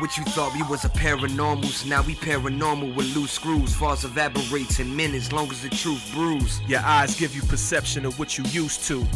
What you thought we was a paranormals? Now we paranormal with loose screws. False evaporates in minutes, long as the truth brews. Your eyes give you perception of what you used to.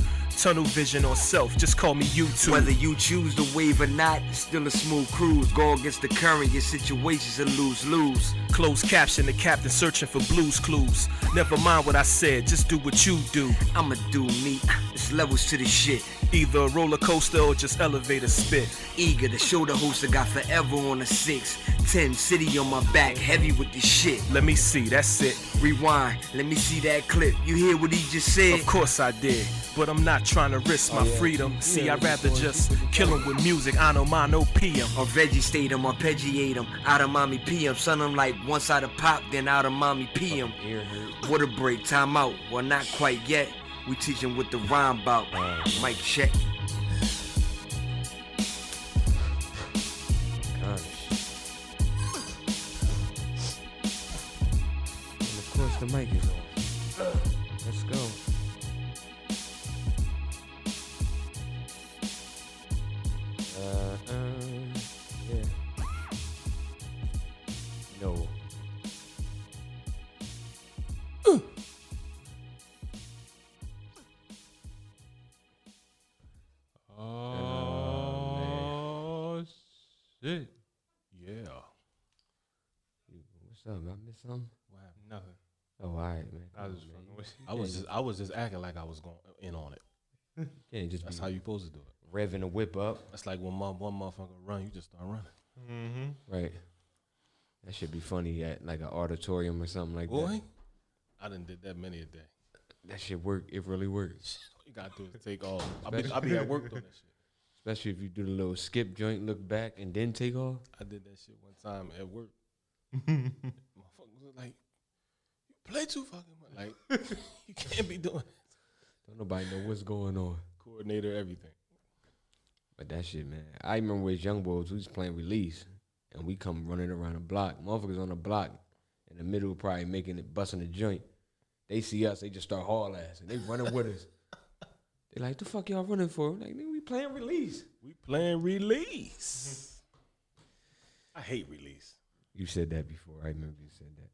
Tunnel vision or self, just call me YouTube. Whether you choose the wave or not, it's still a smooth cruise. Go against the current, your situation's a lose lose. Closed caption, the captain searching for blues clues. Never mind what I said, just do what you do. I'ma do me. It's levels to the shit. Either a roller coaster or just elevator spit. Eager to show the host I got forever on a six. Ten city on my back, heavy with this shit. Let me see, that's it. Rewind, let me see that clip. You hear what he just said? Of course I did, but I'm not trying to risk my oh, freedom. See, I'd rather just kill him with music. I know mine, no PM. Or veggie state him, or arpeggiate him. Out of mommy PM. Son, I'm like once side of pop, then out of mommy PM. What a break, time out. Well, not quite yet. We teach him what the rhyme about. Mic check. And of course, the mic is on. Let's go. Uh, um, yeah. No. Oh, shit. Yeah. What's up? I missed something? What happened? Nothing. Oh, all right, man. I was Come just fucking man. with you. I was just I was just acting like I was going in on it. Can't just That's be how you supposed to do it. revving the whip up. That's like when mo- one motherfucker run, you just start running. Mm-hmm. Right. That should be funny at like an auditorium or something like that. Boy, that. I done did that many a day. That shit work. It really works. All you gotta do is take off. I be, I be at work doing that shit. Especially if you do the little skip joint, look back, and then take off. I did that shit one time at work. Motherfuckers was like, "You play too fucking much. Like, you can't be doing that." Don't nobody know what's going on. coordinator, everything. But that shit, man. I remember with young boys, we was playing release, and we come running around the block. Motherfuckers on the block in the middle, probably making it, busting the joint. They see us, they just start haul ass, and they running with us. They like, the fuck y'all running for? I'm like, nigga, we playing release. We playing release. I hate release You said that before. I remember you said that.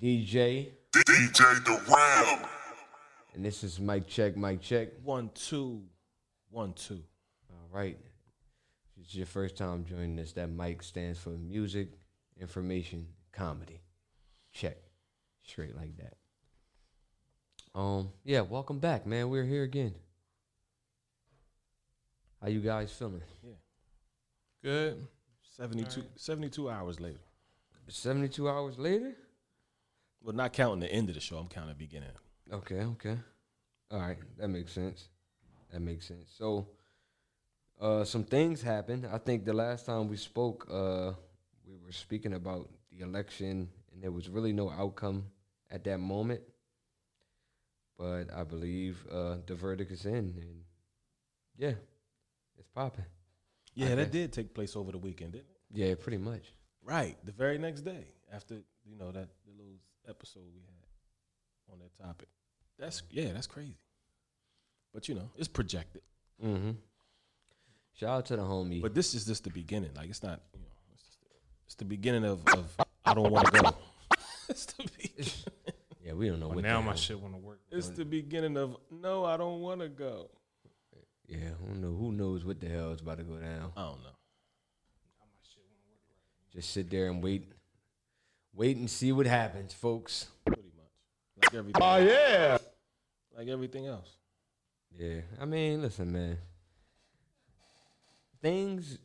DJ. DJ the Ram. And this is Mike Check, Mike Check. One, two, one, two. All right. If it's your first time joining us, that mic stands for music, information, comedy. Check. Straight like that. Um, yeah, welcome back, man. We're here again. How you guys feeling? Yeah. Good. 72, 72 hours later. 72 hours later? Well, not counting the end of the show. I'm counting the beginning. Okay, okay. All right, that makes sense. That makes sense. So, uh, some things happened. I think the last time we spoke, uh, we were speaking about the election, and there was really no outcome at that moment. But I believe uh, the verdict is in, and yeah, it's popping. Yeah, I that guess. did take place over the weekend, didn't it? Yeah, pretty much. Right, the very next day after you know that the little episode we had on that topic. That's yeah, that's crazy. But you know, it's projected. Mm-hmm. Shout out to the homie. But this is just the beginning. Like it's not, you know, it's, just, it's the beginning of, of I don't want to go. it's the beginning. yeah, we don't know But what. now the my hell- shit want to work. It's the beginning of no, I don't want to go. Yeah, who know? Who knows what the hell is about to go down? I don't know. Just sit there and wait, wait and see what happens, folks. Pretty much like everything. Oh yeah, like everything else. Yeah, I mean, listen, man. Things,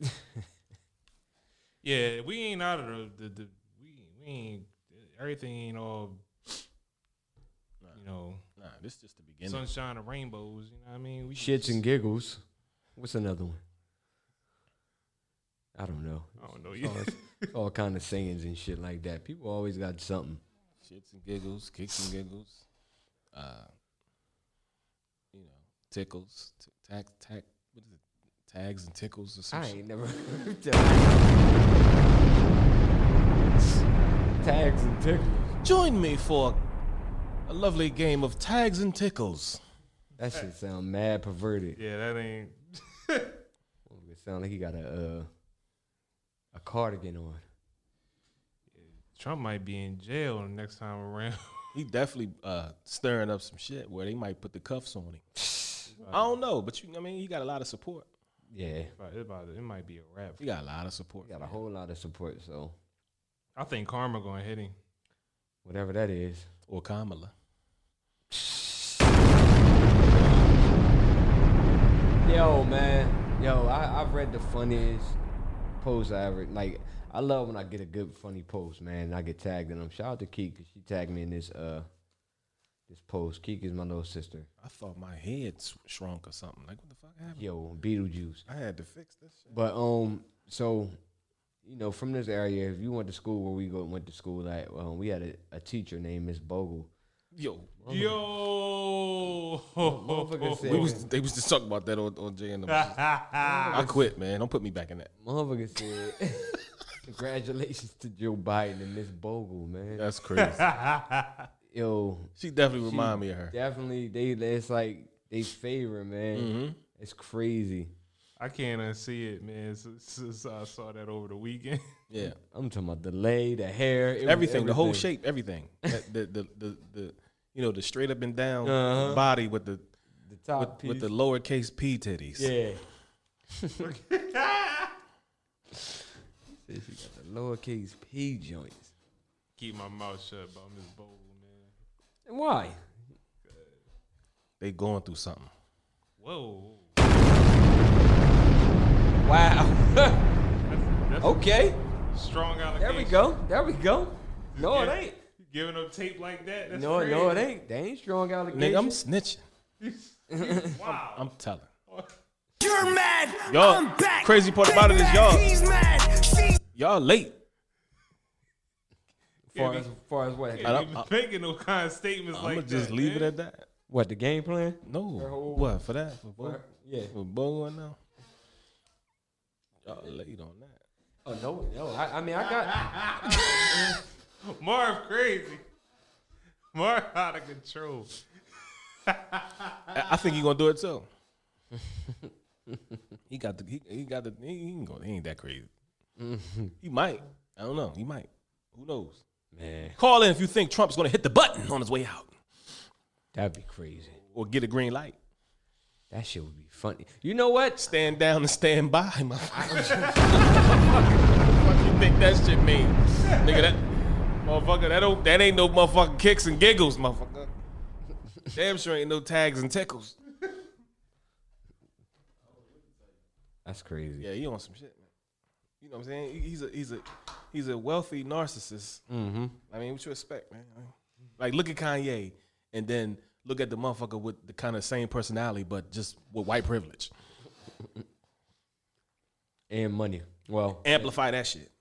Yeah, we ain't out of the the, the we we ain't everything ain't all you know Nah, this is just the beginning. sunshine and rainbows. You know what I mean? We shits and giggles. What's another one? I don't know. I don't know. It's all, kind of sayings and shit like that. People always got something. Shits and giggles, kicks and giggles. Uh, you know, tickles, t- tag, tag. What is it? Tags and tickles or I ain't never heard that. Tags and tickles. Join me for a lovely game of tags and tickles. That shit sound mad perverted. Yeah, that ain't. It sound like he got a uh, a cardigan on. Trump might be in jail next time around. He definitely uh, stirring up some shit where they might put the cuffs on him. I don't know, but you, I mean, he got a lot of support. Yeah, But it, about, it might be a rap. He got a lot of support. he got a whole lot of support. So I think Karma gonna hit him. whatever that is. Or Kamala. Yo, man. Yo, I, I've read the funniest post I ever like. I love when I get a good funny post, man. And I get tagged in them. Shout out to Keek 'cause she tagged me in this uh this post. Keek is my little sister. I thought my head shrunk or something. Like, what the fuck happened? Yo, Beetlejuice. I had to fix this shit. But um, so you know, from this area, if you went to school where we go went to school at, um, we had a, a teacher named Miss Bogle. Yo, Yo, Motherfucker said, we was they was just talking about that on, on Jay and the I quit, man. Don't put me back in that. motherfucker said, congratulations to Joe Biden and Miss Bogle, man. That's crazy. Yo, she definitely remind me of her. definitely they. It's like they favor, man. Mm-hmm. It's crazy. I can't unsee it, man. Since, since I saw that over the weekend. Yeah, I'm talking about the lay, the hair, it was everything, the whole shape, everything. That- the, the the the you know the straight up and down Uh-huh. body with the the top with, piece. with the lowercase p titties. yeah. Said she got the lowercase p joints. Keep my mouth shut about Miss Bogle, man. And why? They going through something. Whoa. Wow. That's okay. a strong There we go. There we go. No, it ain't. Giving up tape like that? That's No, crazy. no, it ain't. They ain't strong allegations. Nigga, I'm snitching. Wow. I'm telling. You're mad. Y'all, I'm back. crazy part about it is y'all, He's mad. She's y'all late. far as far as what? I Can't don't- I- making no kind of statements I'm like gonna that. just leave it at that. What the game plan? No, whole- what for that? For Bo? Yeah. For Bo and now? Y'all late on that. Oh no, no. I, I mean, I got. Marv crazy. Marv out of control. I, I think he gonna do it too. he got the he, he got the he, he ain't going he ain't that crazy. he might. I don't know. He might. Who knows? Man, Call in if you think Trump's gonna hit the button on his way out that'd be crazy. or get a green light. That shit would be funny. You know what? Stand down and stand by, motherfucker. what the fuck you think that shit mean? Nigga, that motherfucker, that don't that ain't no motherfucking kicks and giggles, motherfucker. Damn sure ain't no tags and tickles. That's crazy. Yeah, he on some shit, man. You know what I'm saying? He's a he's a he's a wealthy narcissist. Mm-hmm. I mean, what you expect, man? Like, look at Kanye, and then look at the motherfucker with the kind of same personality, but just with white privilege. And money. Well, Amplify that shit.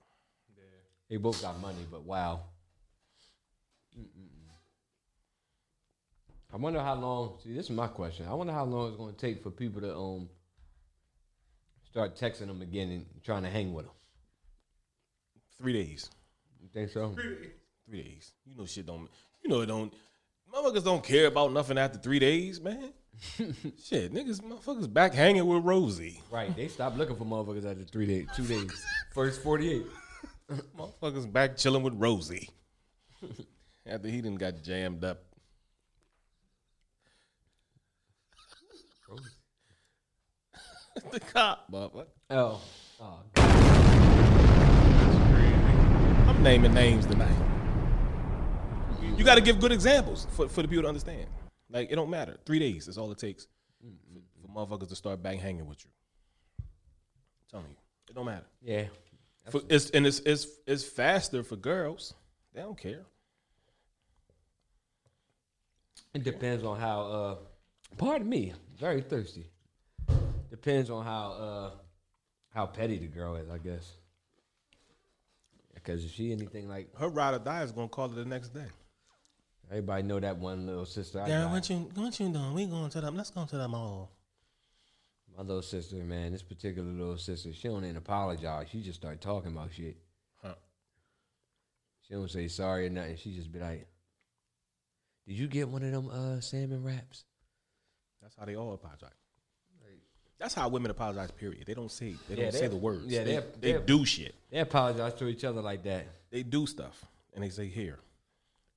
they both got money, but wow. I wonder how long. See, this is my question. I wonder how long it's going to take for people to um start texting them again and trying to hang with them. Three days. You think so? Three days. You know shit don't. You know it don't. Motherfuckers don't care about nothing after three days, man. shit, niggas, motherfuckers back hanging with Rosie. Right. They stopped looking for motherfuckers after three days, two days, first forty-eight. Motherfuckers back chilling with Rosie. after he done got jammed up. the cop, motherfucker. Oh. Oh. That's. I'm naming names tonight. You got to give good examples for, for the people to understand. Like it don't matter. Three days is all it takes for, for motherfuckers to start bang hanging with you. I'm telling you, it don't matter. Yeah. For, it's and it's it's it's faster for girls. They don't care. It depends on how. uh Pardon me. Very thirsty. Depends on how uh how petty the girl is, I guess. Because if she anything like Her ride or die is gonna call her the next day. everybody know that one little sister I Darren, got. what you what you doing? We going to the let's go to the mall. My little sister, man, this particular little sister, she don't even apologize. She just start talking about shit. Huh. She don't say sorry or nothing. She just be like, "Did you get one of them uh, salmon wraps?" That's how they all apologize. That's how women apologize. Period. They don't say they don't say the words. yeah, they, they- do shit. They apologize to each other like that. They do stuff and they say here.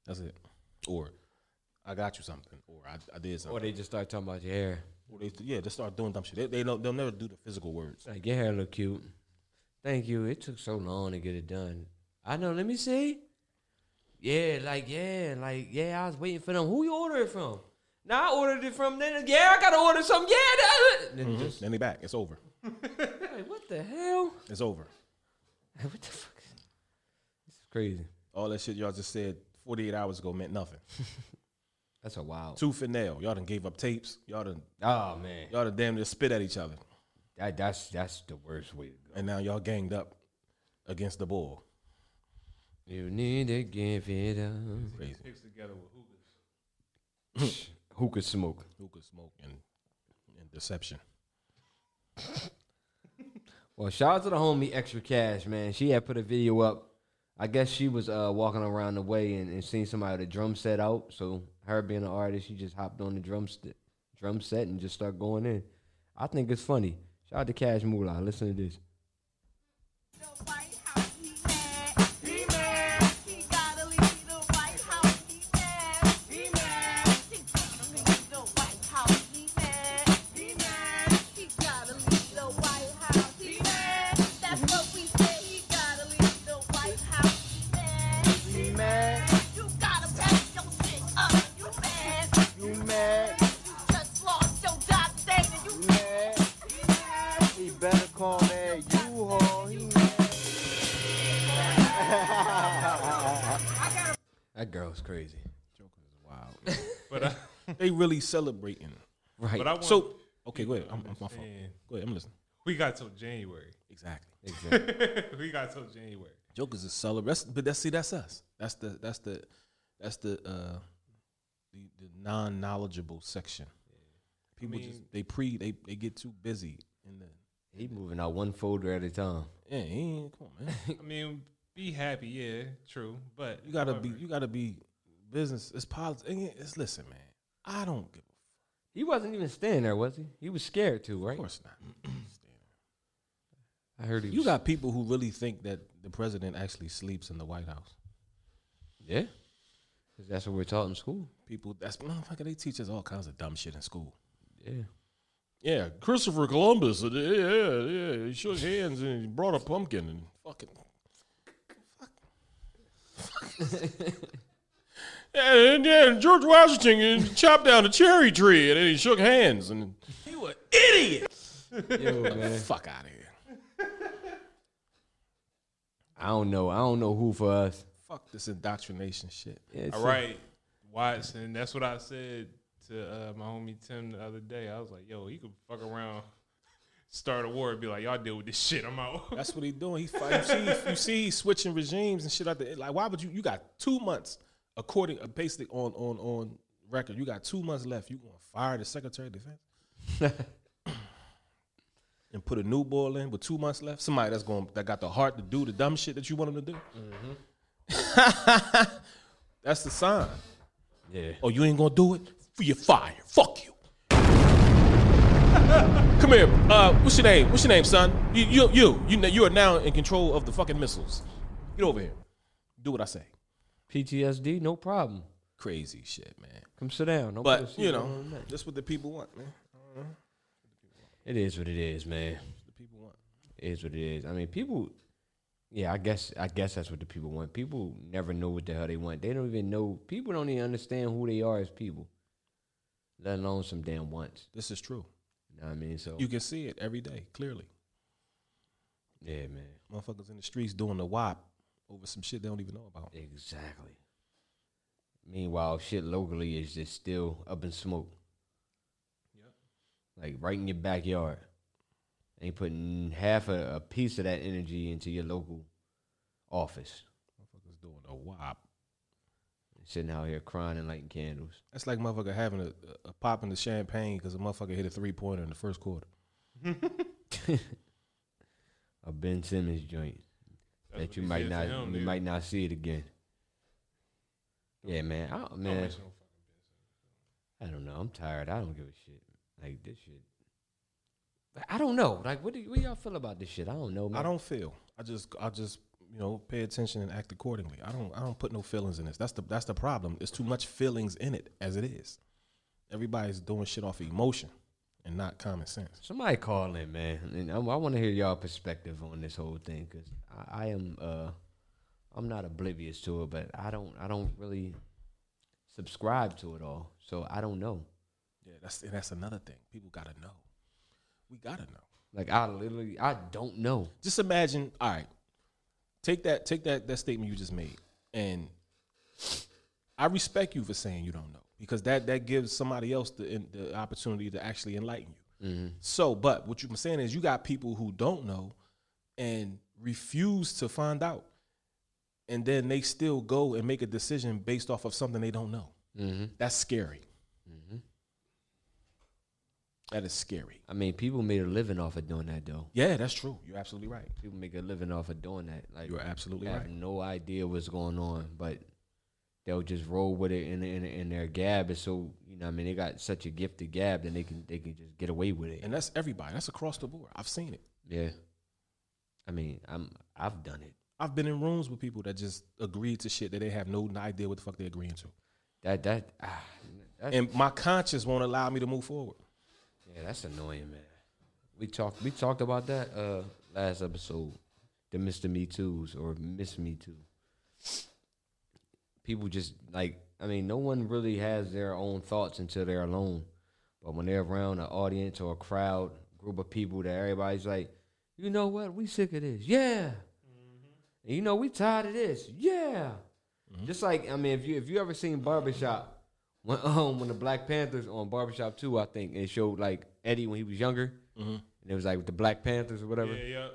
That's it. Or I got you something. Or I, I did something. Or they just start talking about your hair. Or they yeah, they start doing dumb shit. They, they don't they'll never do the physical words. Like your hair look cute. Thank you. It took so long to get it done. I know. Let me see. Yeah, like yeah, like yeah. I was waiting for them. Who you order it from? Now I ordered it from. Then yeah, I gotta order something. Yeah, that. Then just Then they back. It's over. like what the hell? It's over. Like, what the fuck? This is crazy. All that shit y'all just said 48 hours ago meant nothing. That's a wild. Tooth and nail. Y'all done gave up tapes. Y'all done Oh man, y'all done damn near spit at each other. that, that's that's the worst way to go. And now y'all ganged up against the bull. You need to give it up. Crazy. Mixed together with hookahs. Who could smoke? Who could smoke and, and deception. Well, shout out to the homie Extra Cash, man. She had put a video up. I guess she was uh, walking around the way and, and seen somebody with a drum set out. So her being an artist, she just hopped on the drum st- drum set and just started going in. I think it's funny. Shout out to Cash Moolah. Listen to this. That girl's crazy. Joker is wild. But I, they really celebrating. Right. but I want, So okay, go ahead. I'm, I'm my fault. Go ahead. I'm listening. we got till January. Exactly. exactly. we got till January. Jokers is celebrating, but that's see that's us. That's the that's the that's the uh the, the non knowledgeable section. People mean- just they pre they they get too busy in the he moving out one folder at a time. yeah. he ain't- Come on, man. I mean, be happy, yeah, true. But You gotta be you gotta be business. It's politics. It's listen, man. I don't give a He wasn't even standing there, was he? He was scared too, right? of course not. I heard he. You was- got people who really think that the president actually sleeps in the White House. yeah. Cause that's what we're taught in school. People that's motherfucker. They teach us all kinds of dumb shit in school. Yeah. Yeah, Christopher Columbus. uh, Yeah, yeah, he shook hands and he brought a pumpkin and fucking. Yeah, and, yeah, and George Washington chopped down a cherry tree and then he shook hands and you an idiot. Yo, man. Fuck out of here. I don't know. I don't know who for us. Fuck this indoctrination shit. Yeah, it's all right, Watson. That's what I said to uh, my homie Tim the other day. I was like, "Yo, he could fuck around, start a war, and be like, y'all deal with this shit. I'm out." That's what he doing. He fight. You see, you see, he's switching regimes and shit out there. Like, why would you? You got two months, according, uh, basically on on on record. You got two months left. You gonna fire the Secretary of Defense and put a new boy in with two months left? Somebody that's going that got the heart to do the dumb shit that you want him to do. that's the sign. Yeah. Oh, you ain't gonna do it? You're fired. Fuck you. Come here. Uh, what's your name? What's your name, son? You, you, you, you, you are now in control of the fucking missiles. Get over here. Do what I say. PTSD, no problem. Crazy shit, man. Come sit down. Don't But you know, on that. that's what the people want, man. it is what it is, man. The people want. It is what it is. I mean, people. Yeah, I guess. I guess that's what the people want. People never know what the hell they want. They don't even know. People don't even understand who they are as people. Let alone some damn wants. This is true. You know what I mean? So You can see it every day, clearly. yeah, man. Motherfuckers in the streets doing the wop over some shit they don't even know about. Exactly. Meanwhile, shit locally is just still up in smoke. Yep. Like right in your backyard. ain't putting half a, a piece of that energy into your local office. Motherfuckers doing a wop. Sitting out here crying and lighting candles. That's like motherfucker having a, a pop in the champagne because a motherfucker hit a three pointer in the first quarter. A Ben Simmons joint That's that you might not him, you nigga. might not see it again. Yeah, man. I, Don't man, mention no fucking I don't know. I'm tired. I don't give a shit. Like this shit. I don't know. Like, what do, what do y'all feel about this shit? I don't know, man. I don't feel. I just I just you know pay attention and act accordingly. I don't I don't put no feelings in this. That's the that's the problem. It's too much feelings in it as it is. Everybody's doing shit off of emotion and not common sense. Somebody call in, man. And I, I want to hear y'all perspective on this whole thing because I, I am, uh, I'm not oblivious to it, but I don't, I don't really subscribe to it all, so I don't know. Yeah, that's and that's another thing. People gotta know. We gotta know. Like I literally, I don't know. Just imagine. All right, take that take that that statement you just made, and I respect you for saying you don't know because that that gives somebody else the the opportunity to actually enlighten you. So, but what you're saying is you got people who don't know and refuse to find out, and then they still go and make a decision based off of something they don't know. Mm-hmm. That's scary. That is scary. I mean, people made a living off of doing that, though. Yeah, that's true. You're absolutely right. People make a living off of doing that. Like You're absolutely have right. no idea what's going on, but they'll just roll with it, and in, in their gab is so you know. I mean, they got such a gifted gab that they can they can just get away with it. And that's everybody. That's across the board. I've seen it. Yeah. I mean, I'm I've done it. I've been in rooms with people that just agreed to shit that they have no idea what the fuck they're agreeing to. That that ah, And my conscience won't allow me to move forward. Yeah, that's annoying, man. We talked we talked about that uh last episode, the Mr. Me Too's or Miss Me Too. People just like I mean, no one really has their own thoughts until they're alone. But when they're around an audience or a crowd, group of people that everybody's like, you know what, we sick of this. Yeah. And you know, we tired of this. Yeah. Just like I mean, if you if you ever seen Barbershop, when um when the Black Panthers on Barbershop two, I think it showed like Eddie when he was younger, mm-hmm. and it was like with the Black Panthers or whatever, Yeah,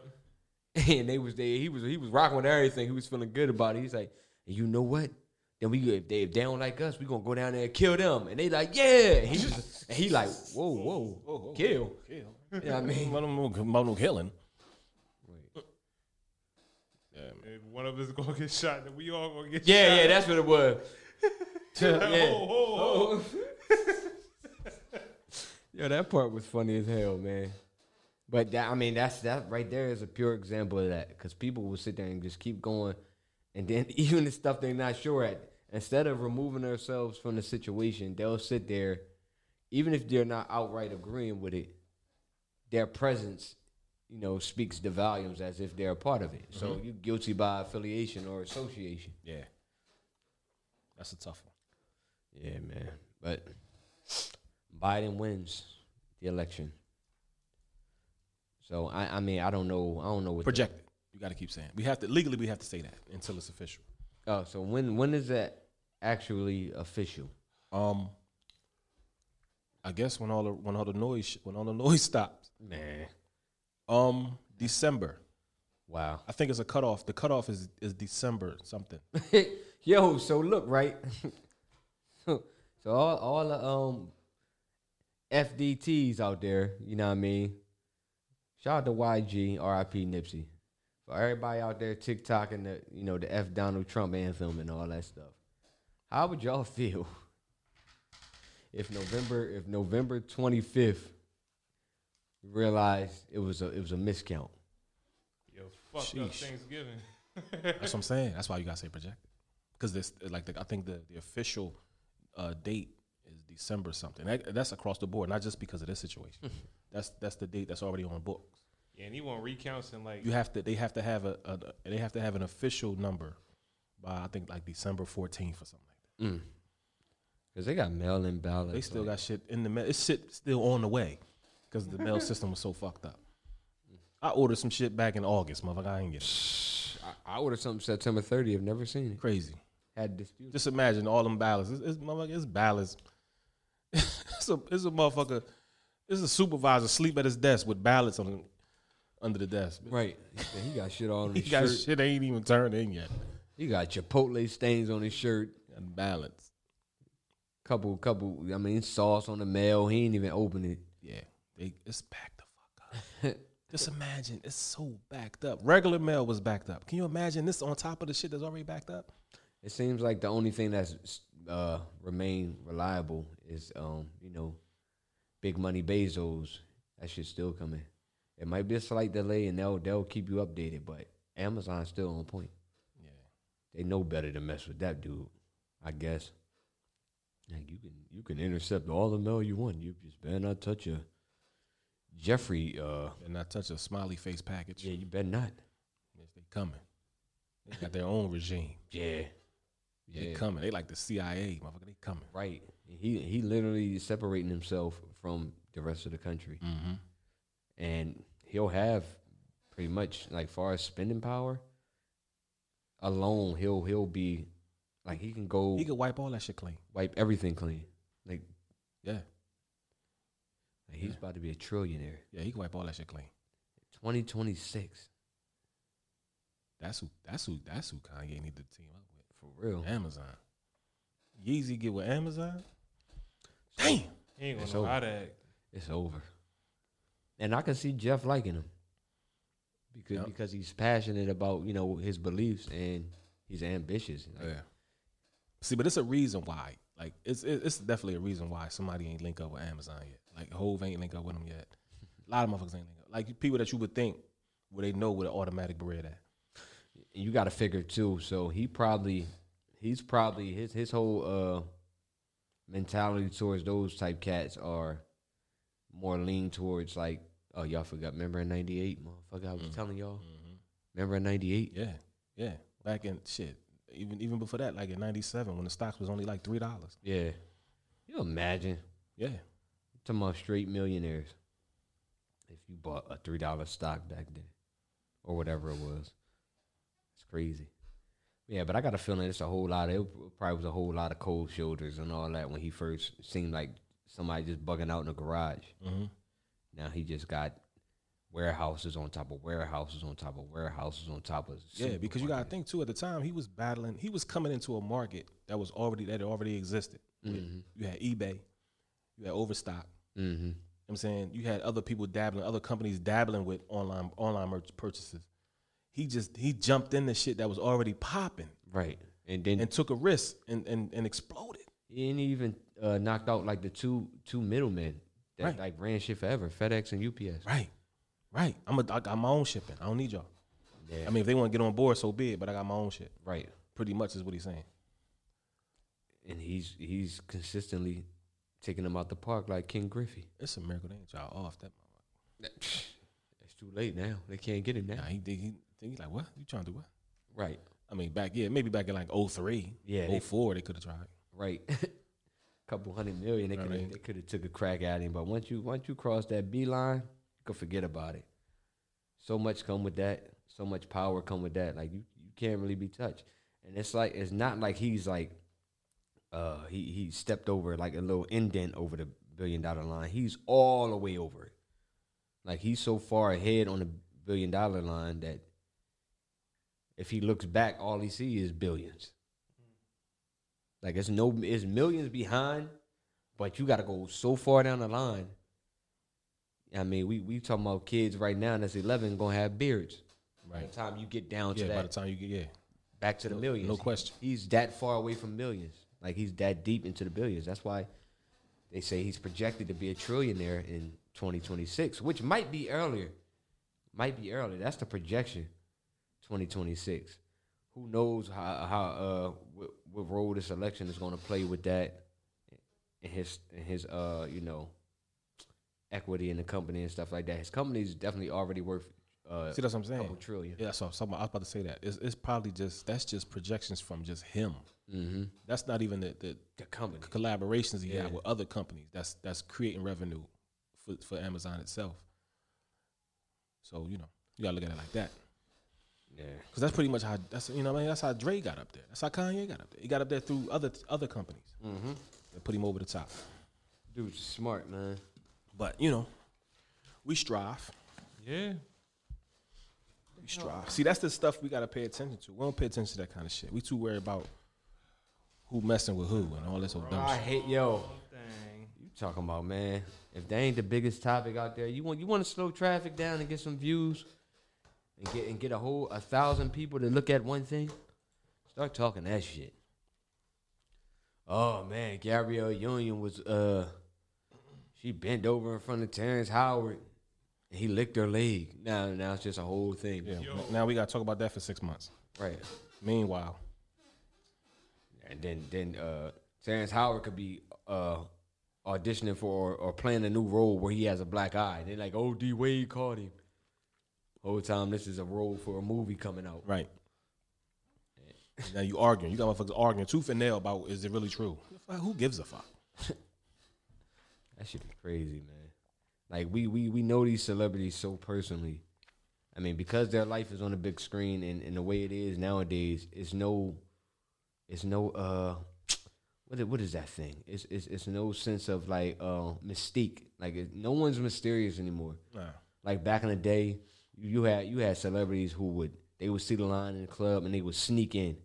yeah. and they was there. He was he was rocking with everything. He was feeling good about it. He's like, you know what? Then we if they, if they don't like us, we gonna go down there and kill them. And they like, yeah. And he was and he like, whoa, whoa, whoa kill. Kill. You know what I mean? About no killing. If one of us gonna get shot, then we all gonna get Yeah, shot. yeah, yeah, that's what it was. yeah. Ho, ho, ho. Yo, that part was funny as hell, man. But that, I mean, that's that right there is a pure example of that because people will sit there and just keep going, and then even the stuff they're not sure at, instead of removing themselves from the situation, they'll sit there, even if they're not outright agreeing with it. Their presence, you know, speaks the volumes as if they're a part of it. So mm-hmm. you're guilty by affiliation or association. Yeah. That's a tough one. Yeah, man. But Biden wins the election. So I, I mean, I don't know. I don't know what. Projected. You got to keep saying. We have to legally. We have to say that until it's official. oh, so when when is that actually official? Um, I guess when all the when all the noise when all the noise stops. Man, Um, December. wow. I think it's a cutoff. The cutoff is is December something. Yo, so look right. so all all the um FDTs out there, you know what I mean. Shout out to YG, RIP Nipsey. For everybody out there TikTok and the you know the F Donald Trump anthem and all that stuff. How would y'all feel if November if November twenty fifth realized it was a it was a miscount? Yo, fuck up Thanksgiving. That's what I'm saying. That's why you gotta say projected. Because this, like, the, I think the the official uh, date is December something. That, that's across the board, not just because of this situation. Mm-hmm. that's that's the date that's already on books. Yeah, and he want recounts and like You have to. They have to have a, a. They have to have an official number by I think like December 14th or something like that. Mm. Because they got mail in ballots. They still like- got shit in the mail. It's shit still on the way because the mail system was so fucked up. I ordered some shit back in August, motherfucker. I ain't get it. I, I ordered something September 30th. Never seen it. Crazy. Had dispute. Just imagine all them ballots. It's, it's, motherfucker, it's ballots. It's, a, it's a motherfucker. It's a supervisor sleep at his desk with ballots on him. under the desk. Right. He got shit all on He his got shirt. shit ain't even turned in yet. He got Chipotle stains on his shirt. Unbalanced. Couple, couple. I mean, sauce on the mail. He ain't even open it. Yeah, they it's backed the fuck up. Just imagine it's so backed up. Regular mail was backed up. Can you imagine this on top of the shit that's already backed up? It seems like the only thing that's uh remain reliable is um, you know, big money Bezos. That shit's still coming. It might be a slight delay and they'll they'll keep you updated, but Amazon's still on point. Yeah. They know better to mess with that dude, I guess. Like you can you can intercept all the mail you want. You just better not touch a Jeffrey uh And not touch a smiley face package. yeah, you better not. Yes, they coming. They got their own regime. Yeah. They Yeah. coming. They like the CIA, motherfucker. They coming. Right. He he literally is separating himself from the rest of the country. Mm-hmm. And he'll have pretty much like far as spending power alone, he'll he'll be like he can go He could wipe all that shit clean. wipe everything clean. Like, Yeah. like he's about to be a trillionaire. Yeah, he can wipe all that shit clean. Twenty twenty six. That's who that's who that's who Kanye need to team up. For real. Amazon. Yeezy get with Amazon? Damn. He ain't gonna It's know over. how to act. It's over. And I can see Jeff liking him. Because Yep. because he's passionate about, you know, his beliefs and he's ambitious. Like, Yeah. See, but it's a reason why. Like, it's it's definitely a reason why somebody ain't link up with Amazon yet. Like, Hove ain't link up with them yet. A lot of motherfuckers ain't link up. Like people that you would think where they know where the automatic bread at. You got to figure too. So he probably, he's probably his his whole uh mentality towards those type cats are more lean towards like, oh y'all forgot. Remember in '98, motherfucker, I was telling y'all. Remember in '98? Yeah, yeah. Back in shit, even even before that, like in '97 when the stocks was only like three dollars. Yeah. You imagine Yeah, talking about straight millionaires. If you bought a three dollar stock back then, or whatever it was, crazy. Yeah, but I got a feeling it's a whole lot. Of, it probably was a whole lot of cold shoulders and all that when he first seemed like somebody just bugging out in the garage. mm-hmm. Now he just got warehouses on top of warehouses on top of warehouses on top of. yeah. Because you got to think too. At the time, he was battling. He was coming into a market that was already that already existed. Mhm. You had eBay, you had Overstock. Mhm. You know I'm saying you had other people dabbling, other companies dabbling with online online merch purchases. He just he jumped in the shit that was already popping Right, and then and took a risk and and, and exploded. He ain't even uh, knocked out like the two two middlemen that Right. like ran shit forever, FedEx and UPS. Right, right. I'm a I got my own shipping. I don't need y'all. Yeah. I mean, if they want to get on board, so be it. But I got my own shit. right. Pretty much is what he's saying. And he's he's consistently taking them out the park like Ken Griffey. It's a miracle they ain't y'all off that. It's too late now. They can't get him now. Nah, he he, he, he like what? You trying to do what? Right. I mean, back yeah, maybe back in like 03, Yeah, they- 04, they could have tried. Right. A couple hundred million. They could have they could have took a crack at him, but once you once you cross that B line, you could forget about it. So much come with that. So much power come with that. Like you you can't really be touched. And it's like it's not like he's like uh he he stepped over like a little indent over the billion dollar line. He's all the way over it. Like he's so far ahead on the billion dollar line that if he looks back, all he sees is billions. Like it's no, it's millions behind, but you got to go so far down the line. I mean, we we talking about kids right now that's eleven gonna have beards. Right. By the time you get down to Yeah, by the time you get yeah. back to the millions, no question. He's that far away from millions. Like he's that deep into the billions. That's why they say he's projected to be a trillionaire in 2026, which might be earlier. Might be earlier. That's the projection. 2026. Who knows how how uh what, what role this election is going to play with that in his in his uh you know equity in the company and stuff like that. His company is definitely already worth uh See, that's what I'm saying. couple trillion. Yeah, so something I was about to say that. It's, it's probably just that's just projections from just him. Mm-hmm. That's not even the the, The company. collaborations he Yeah. had with other companies. That's that's creating revenue for for Amazon itself. So you know you gotta look at it like that Yeah. because that's pretty much how that's you know what I mean that's how Dre got up there. That's how Kanye got up there. He got up there through other other companies Mm-hmm. that put him over the top. Dude's smart, man. But you know, we strive. Yeah. We strive. See, that's the stuff we gotta pay attention to. We don't pay attention to that kind of shit. We too worried about who messing with who and all this old dumb shit. I shit. hate yo. Thing. You talking about man? If they ain't the biggest topic out there, you want you want to slow traffic down and get some views, and get and get a whole a thousand people to look at one thing. Start talking that shit. Oh man, Gabrielle Union was uh, she bent over in front of Terrence Howard, and he licked her leg. Now now it's just a whole thing. Yeah. Now we gotta talk about that for six months. Right. Meanwhile, And then then uh Terrence Howard could be uh auditioning for or, or playing a new role where he has a black eye. They're like, oh D Wade caught him. Whole time this is a role for a movie coming out. right. now you arguing. You got motherfuckers arguing tooth and nail about is it really true? Who gives a fuck? That should be crazy, man. Like we we we know these celebrities so personally. I mean, because their life is on the big screen and, and the way it is nowadays, it's no it's no uh what is, what is that thing? It's it's it's no sense of like uh mystique. Like it, no one's mysterious anymore. Nah. Like back in the day, you, had you had celebrities who would they would see the line in the club and they would sneak in.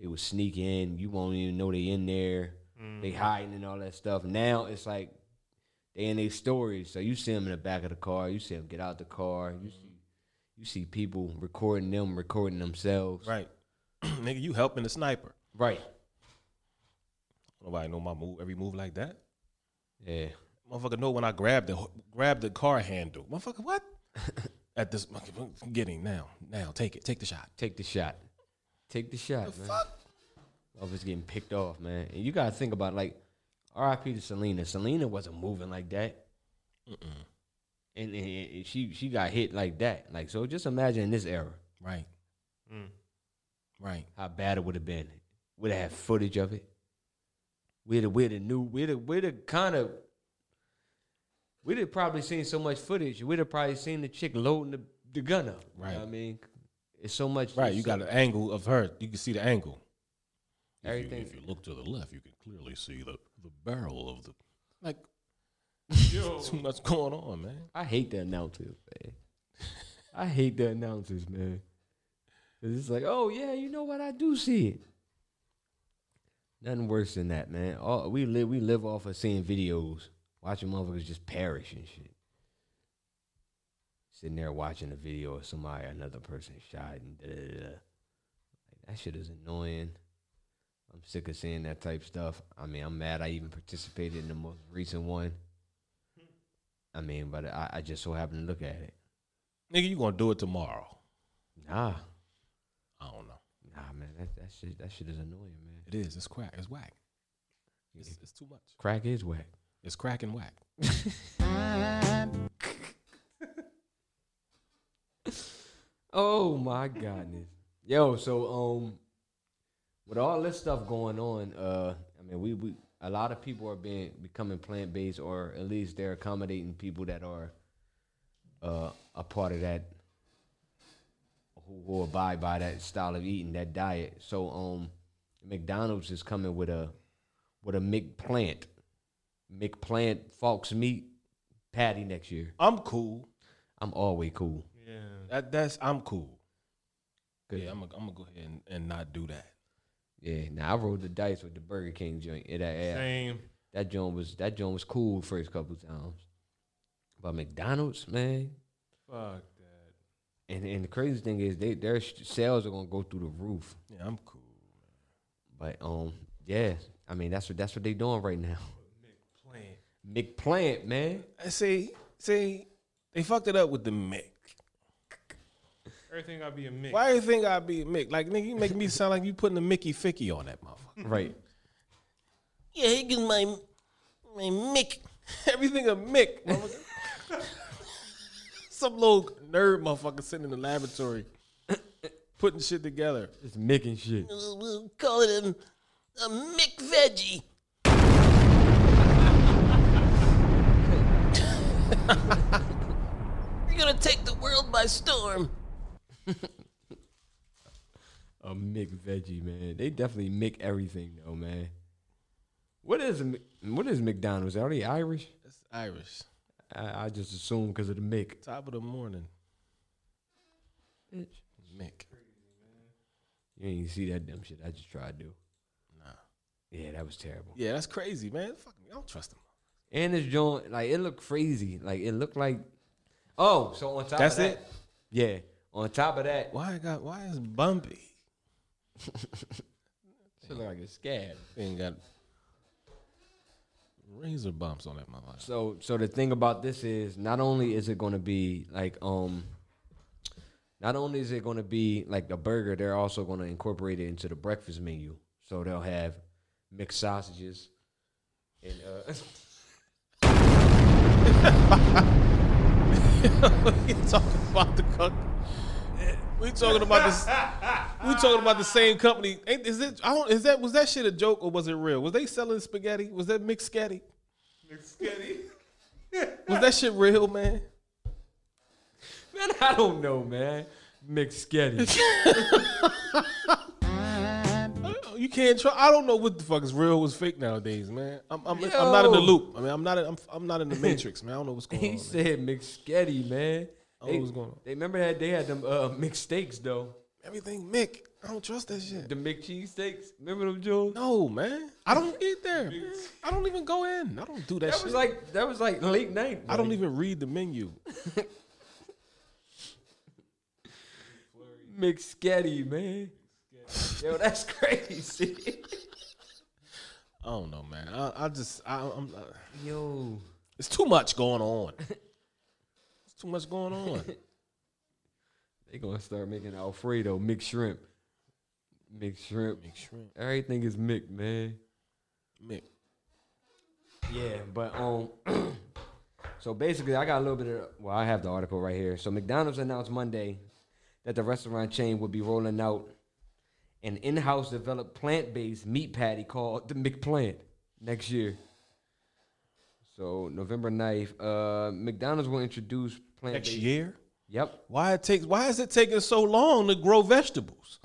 They would sneak in. You won't even know they in there. They mm. hiding and all that stuff. Now it's like they in their stories. So you see them in the back of the car. You see them get out the car. You mm. see you see people recording them, recording themselves. Right. Nigga, you helping the sniper. Right. Nobody know my move, every move like that. Yeah. Motherfucker know when I grab the grab the car handle. Motherfucker, what? At this get him now. Now take it. Take the shot. Take the shot. Take the shot, man. Of us getting picked off, man. And you gotta think about like R.I.P. to Selena. Selena wasn't moving like that. And, and- and she she got hit like that. Like so, just imagine in this era Right. Mm. Right. how bad it would have been. Would have had footage of it. We're have, we'd have knew. we're the we'd have kind of. We'd have probably seen so much footage. We'd have probably seen the chick loading the, the gun up. You know Right. what I mean, it's so much. Right. You so- got an angle of her. You can see the angle. If you- Everything- If you, look to the left, you can clearly see the, the barrel of the like. Yo. Too much going on, man. I hate the announcers, man. I hate the announcers, man. 'Cause it's like, oh yeah, you know what? I do see it. Nothing worse than that, man. All, we live we live off of seeing videos, watching motherfuckers just perish and shit. Sitting there watching a video of somebody, another person shot, and da da da. Like, that shit is annoying. I'm sick of seeing that type stuff. I mean, I'm mad I even participated in the most recent one. I mean, but I, I just so happened to look at it. Nigga, you gonna do it tomorrow? Nah, I don't know. nah, man, that that shit that shit is annoying, man. It is. It's crack. It's whack. It's, it's too much. Crack is whack. It's crack and whack. Oh my goodness. yo. So um, with all this stuff going on, uh, I mean, we we a lot of people are being becoming plant based, or at least they're accommodating people that are uh a part of that who, abide by that style of eating, that diet. So um, McDonald's is coming with a with a McPlant, McPlant Fox meat patty next year. I'm cool. I'm always cool. Yeah. That that's I'm cool. Yeah, I'm gonna go ahead and, and not do that. Yeah, now I rolled the dice with the Burger King joint. It, that, Same. that joint was that joint was cool first couple times, but McDonald's, man, Fuck that. and and the crazy thing is they their sales are gonna go through the roof. Yeah, I'm cool. But um, yeah, I mean that's what that's what they doing right now. Plant. McPlant, man. I say say they fucked it up with the Mick. Everything gotta be a Mick. Why do you think I be a Mick? Like nigga, you make me sound like you putting a Mickey Ficky on that motherfucker. Right. Yeah, he gives my my Mick. Everything a Mick. Some little nerd motherfucker sitting in the laboratory putting shit together. It's Mick and shit. We'll call it a, a Mick veggie. You're gonna take the world by storm. A Mick veggie, man. They definitely Mick everything though, man. What is a, Mc- what is McDonald's? Are they Irish? That's Irish. I, I just assume because of the Mick. Top of the morning. Bitch. Mick. You ain't see that dumb shit I just tried to do. Nah. Yeah, that was terrible. Yeah, that's crazy, man. Fuck me. I don't trust him. And this joint, like it looked crazy. Like it looked like. Oh, so on top That's of that, it? yeah. On top of that, Why it got why is bumpy? shit look like a scab. Ain't got razor bumps on that motherfucker. So so the thing about this is not only is it going to be like um not only is it going to be like the burger, they're also going to incorporate it into the breakfast menu. So they'll have mixed sausages and uh we talking about the cook. We talking about this. We talking about the same company. Ain't, is it? I don't. Is that was that shit a joke or was it real? Was they selling spaghetti? Was that mixed spaghetti? Mixed Was that shit real, man? man, I don't know, man. Mixed sketty. Can't try. I don't know what the fuck is real, what's fake nowadays, man. I'm, I'm, I'm not in the loop. I mean, I'm not. In, I'm, I'm not in the matrix, man. I don't know what's going on. he said mixed sketty, man. I don't know what's going on. They remember that they had them uh, mixed steaks though. Everything Mick. I don't trust that shit. The McCheese steaks. Remember them, Jules? No, man. I don't eat there. man. I don't even go in. I don't do that, That shit. was like that was like late night. I don't even read the menu. McSketty, man. Yo, that's crazy. I don't know, man. I, I just, I, I'm, uh, Yo, it's too much going on. It's too much going on. they gonna start making Alfredo mixed shrimp, mixed shrimp. mixed shrimp, Everything is mixed, man. Mick. Yeah, but um, so basically, I got a little bit of. Well, I have the article right here. So McDonald's announced Monday that the restaurant chain would be rolling out an in-house developed plant-based meat patty called the McPlant next year. So November 9th, uh, McDonald's will introduce plant-based. Next year. Yep. Why it takes? Why is it taking so long to grow vegetables?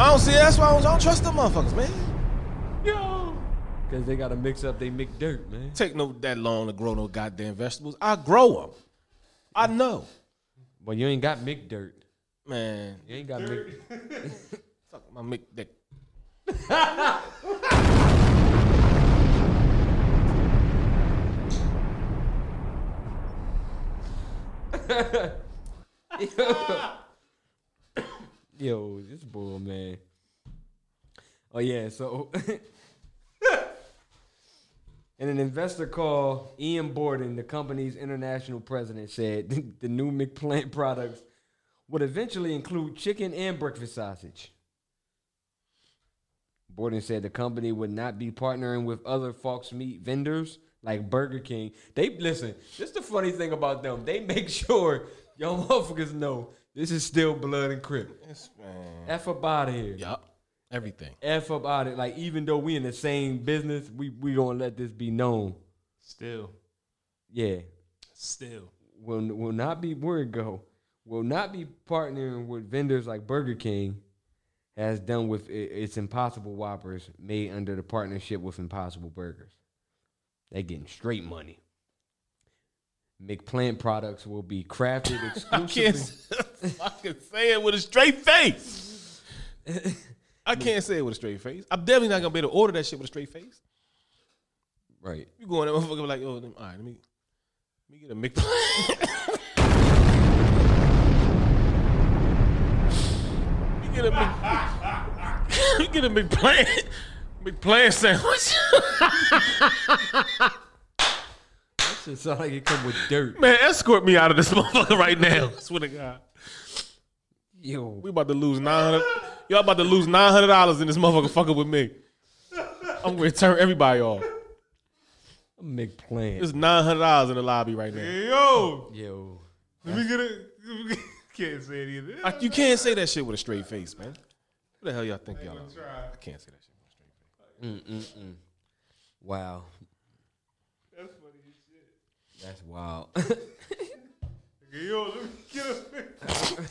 I don't see. That's why I don't, I don't trust them motherfuckers, man. Yo. Because they got to mix up they McDirt, man. Take no that long to grow no goddamn vegetables. I grow them. I know, But you ain't got McDirt. Man. You ain't got Mc. Fuck my Mick dick. Yo, this bull, man. Oh yeah, so in an investor call, Ian Borden, the company's international president, said the new McPlant products would eventually include chicken and breakfast sausage. Borden said the company would not be partnering with other Fox meat vendors like Burger King. They listen. This the funny thing about them. They make sure y'all motherfuckers know this is still blood and crip. Yes, man. F up out of here. Yup. Everything. F up out of Like even though we in the same business, we we gonna let this be known. Still, Yeah, still. will will not be where it go. Will not be partnering with vendors like Burger King has done with its Impossible Whoppers made under the partnership with Impossible Burgers. They're getting straight money. McPlant products will be crafted exclusively. I can't exclusively. fucking say it with a straight face. I can't say it with a straight face. I'm definitely not gonna be able to order that shit with a straight face. right. You go in there, motherfucker, be like, oh, all right, let me, let me get a McPlant. Get a Mc, you get a McPlant, McPlant sandwich. That shit sound like it come with dirt. Man, escort me out of this motherfucker right now. I swear to God. Yo, We about to lose nine hundred. Y'all about to lose nine hundred dollars in this motherfucker fucking with me. I'm gonna turn everybody off. McPlant. There's nine hundred dollars in the lobby right now. Hey, yo, Yo. let me get it. Can't say it either. I- you can't say that shit with a straight face, man. What the hell y'all think y'all? are? try. I can't say that shit with a straight face. Mm-mm-mm. Wow. That's funny as shit. That's wild. Yo, let me get a.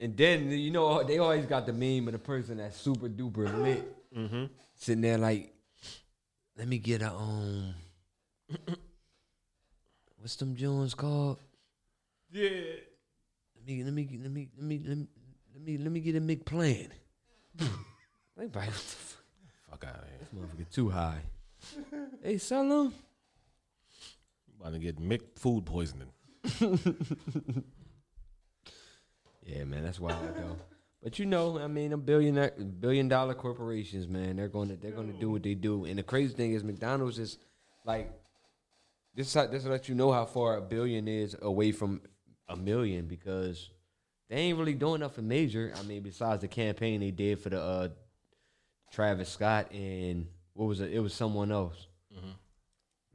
and then you know they always got the meme of the person that's super duper lit, Mm-hmm. sitting there like, let me get a um, what's them Jones called? Yeah. Let me let me let me let me let me let me, let me get a McPlan. Everybody, what the fuck? Fuck out of here. This motherfucker too high. Hey, sell them. About to get Mick food poisoning. Yeah, man, that's wild though. But you know, I mean, them billion billion dollar corporations, man, they're gonna they're gonna do what they do. And the crazy thing is, McDonald's is like this. is how- This will let you know how far a billion is away from a million because they ain't really doing nothing major. I mean, besides the campaign they did for the uh, Travis Scott and what was it? It was someone else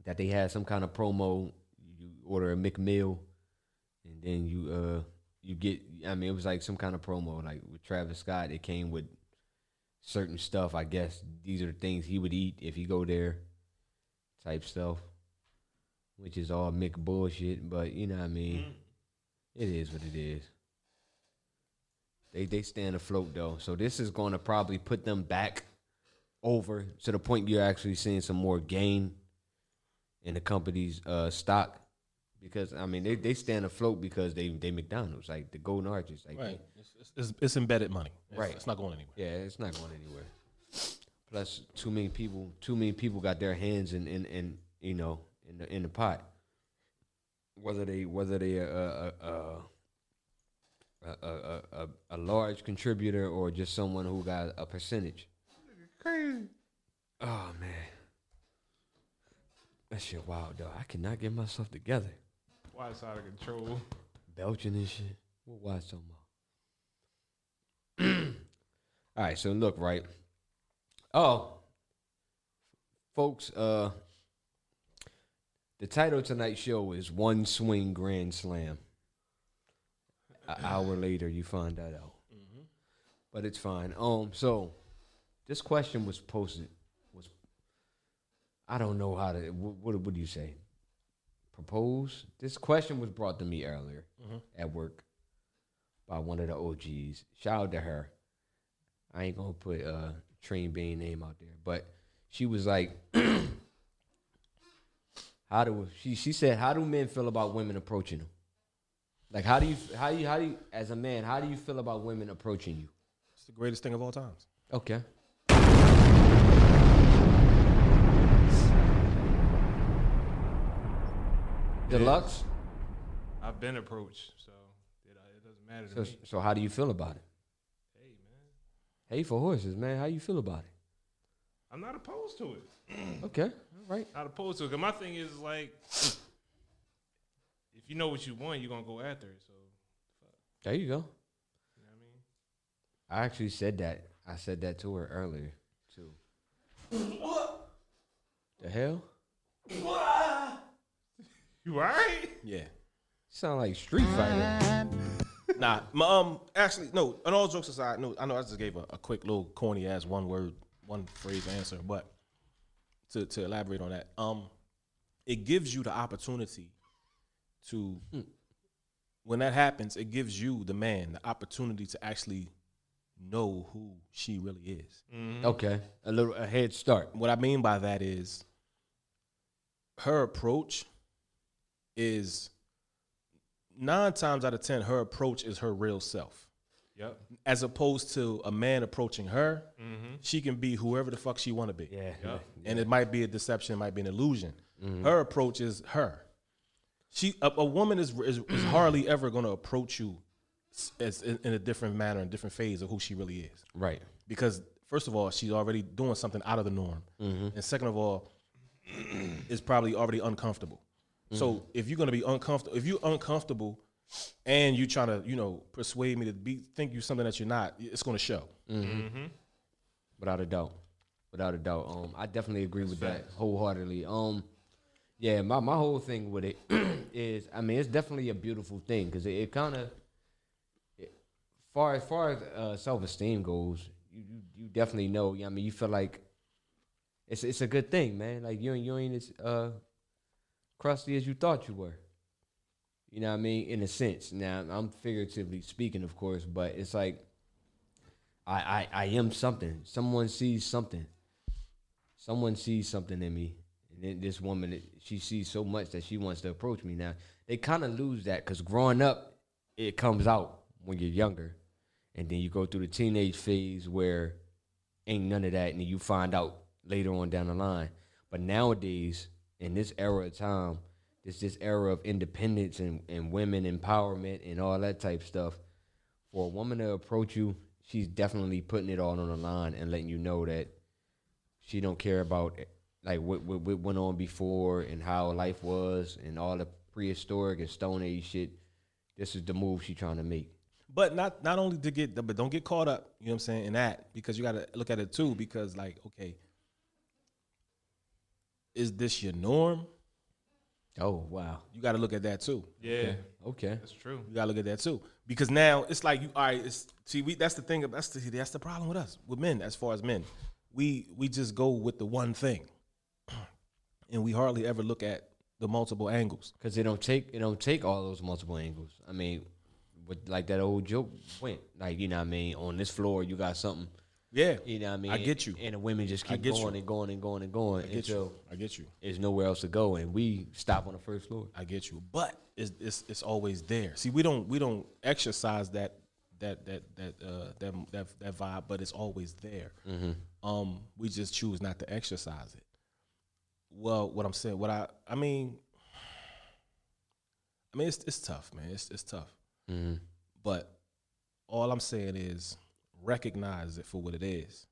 that they had some kind of promo. You order a McMill, and then you uh you get. I mean, it was like some kind of promo. Like with Travis Scott, it came with certain stuff. I guess these are the things he would eat if he go there, type stuff. Which is all Mick bullshit, but you know what I mean. It is what it is. They they stand afloat though, so this is going to probably put them back over to the point you're actually seeing some more gain in the company's uh, stock because I mean they, they stand afloat because they they McDonald's like the Golden Arches like Right. It's, it's, it's, it's embedded money. It's, Right. It's not going anywhere. yeah it's not going anywhere. Plus too many people too many people got their hands in in, in you know in the in the pot. Whether they whether they a a a, a, a, a, a, a large contributor or just someone who got a percentage. Crazy. Oh man. That shit wild though. I cannot get myself together. Why it's out of control? belching and shit. What was talking about? All right, so look, right. Oh, folks, uh, the title of tonight's show is One Swing Grand Slam. An hour later, you find that out. But it's fine. Um, so this question was posted. Was I don't know how to. What, what, what do you say? Propose. This question was brought to me earlier at work by one of the OGs. Shout out to her. I ain't gonna put uh Train Bean name out there, but she was like, "How do she?" She said, "How do men feel about women approaching them? Like, how do you, how you, how do you, as a man, how do you feel about women approaching you?" It's the greatest thing of all times. Okay. Deluxe. I've been approached, so it, uh, it doesn't matter to So, me. so how do you feel about it? Hey, man, Hey for horses, man. How you feel about it? I'm not opposed to it. Okay, all right. Not opposed to it. Cause my thing is like, if you know what you want, you're gonna go after it. So There you go. you know what I mean. I actually said that. I said that to her earlier too. The hell? You alright? Yeah. Sound like Street Fighter. Nah, my, um, actually, no. On all jokes aside, no. I know I just gave a, a quick little corny ass one word, one phrase answer, but to to elaborate on that, um, it gives you the opportunity to, when that happens, it gives you the man the opportunity to actually know who she really is. Okay, a little a head start. What I mean by that is her approach is nine times out of ten, her approach is her real self. Yep. As opposed to a man approaching her, she can be whoever the fuck she want to be. Yeah. Yep. And it might be a deception, it might be an illusion. Mm-hmm. Her approach is her. She a, a woman is, is is hardly ever going to approach you as in, in a different manner, in a different phase of who she really is Right. because first of all, she's already doing something out of the norm, Mm-hmm. and second of all, is probably already uncomfortable. So Mm-hmm. if you're gonna be uncomfortable, if you're uncomfortable, and you trying to you know persuade me to be think you something that you're not, it's gonna show. Without a doubt. Without a doubt. Um, I definitely agree with that wholeheartedly. Um, yeah, my, my whole thing with it is, I mean, it's definitely a beautiful thing because it, it kind of, far as far as uh, self esteem goes, you, you you definitely know. I mean, you feel like it's it's a good thing, man. Like you ain't you ain't as uh, crusty as you thought you were. You know what I mean? In a sense. Now I'm figuratively speaking, of course, but it's like I, I, I am something. Someone sees something. Someone sees something in me, And then this woman, she sees so much that she wants to approach me. Now they kind of lose that because growing up, it comes out when you're younger, and then you go through the teenage phase where ain't none of that, and then you find out later on down the line. But nowadays, in this era of time, this this era of independence and, and women empowerment and all that type stuff, for a woman to approach you, she's definitely putting it all on the line and letting you know that she don't care about like what, what, what went on before and how life was and all the prehistoric and stone age shit. This is the move she's trying to make. But not not only to get but don't get caught up, you know what I'm saying, in that because you got to look at it too because like okay, is this your norm? Oh wow. You got to look at that too. Yeah, Okay. that's true. You gotta look at that too, because now it's like you. All right, it's, see, we that's the thing. That's the that's the problem with us, with men. As far as men, we we just go with the one thing, and we hardly ever look at the multiple angles. Cause it don't take it don't take all those multiple angles. I mean, with like that old joke went like you know what I mean. On this floor, you got something. Yeah, You know what I mean. I get you. And the women just keep going you. and going and going and going I get until you. I get you. there's nowhere else to go, and we stop on the first floor. I get you. But it's it's, it's always there. See, we don't we don't exercise that that that that uh, that that that vibe, but it's always there. Um, we just choose not to exercise it. Well, what I'm saying, what I I mean, I mean, it's it's tough, man. It's it's tough. But all I'm saying is recognize it for what it is.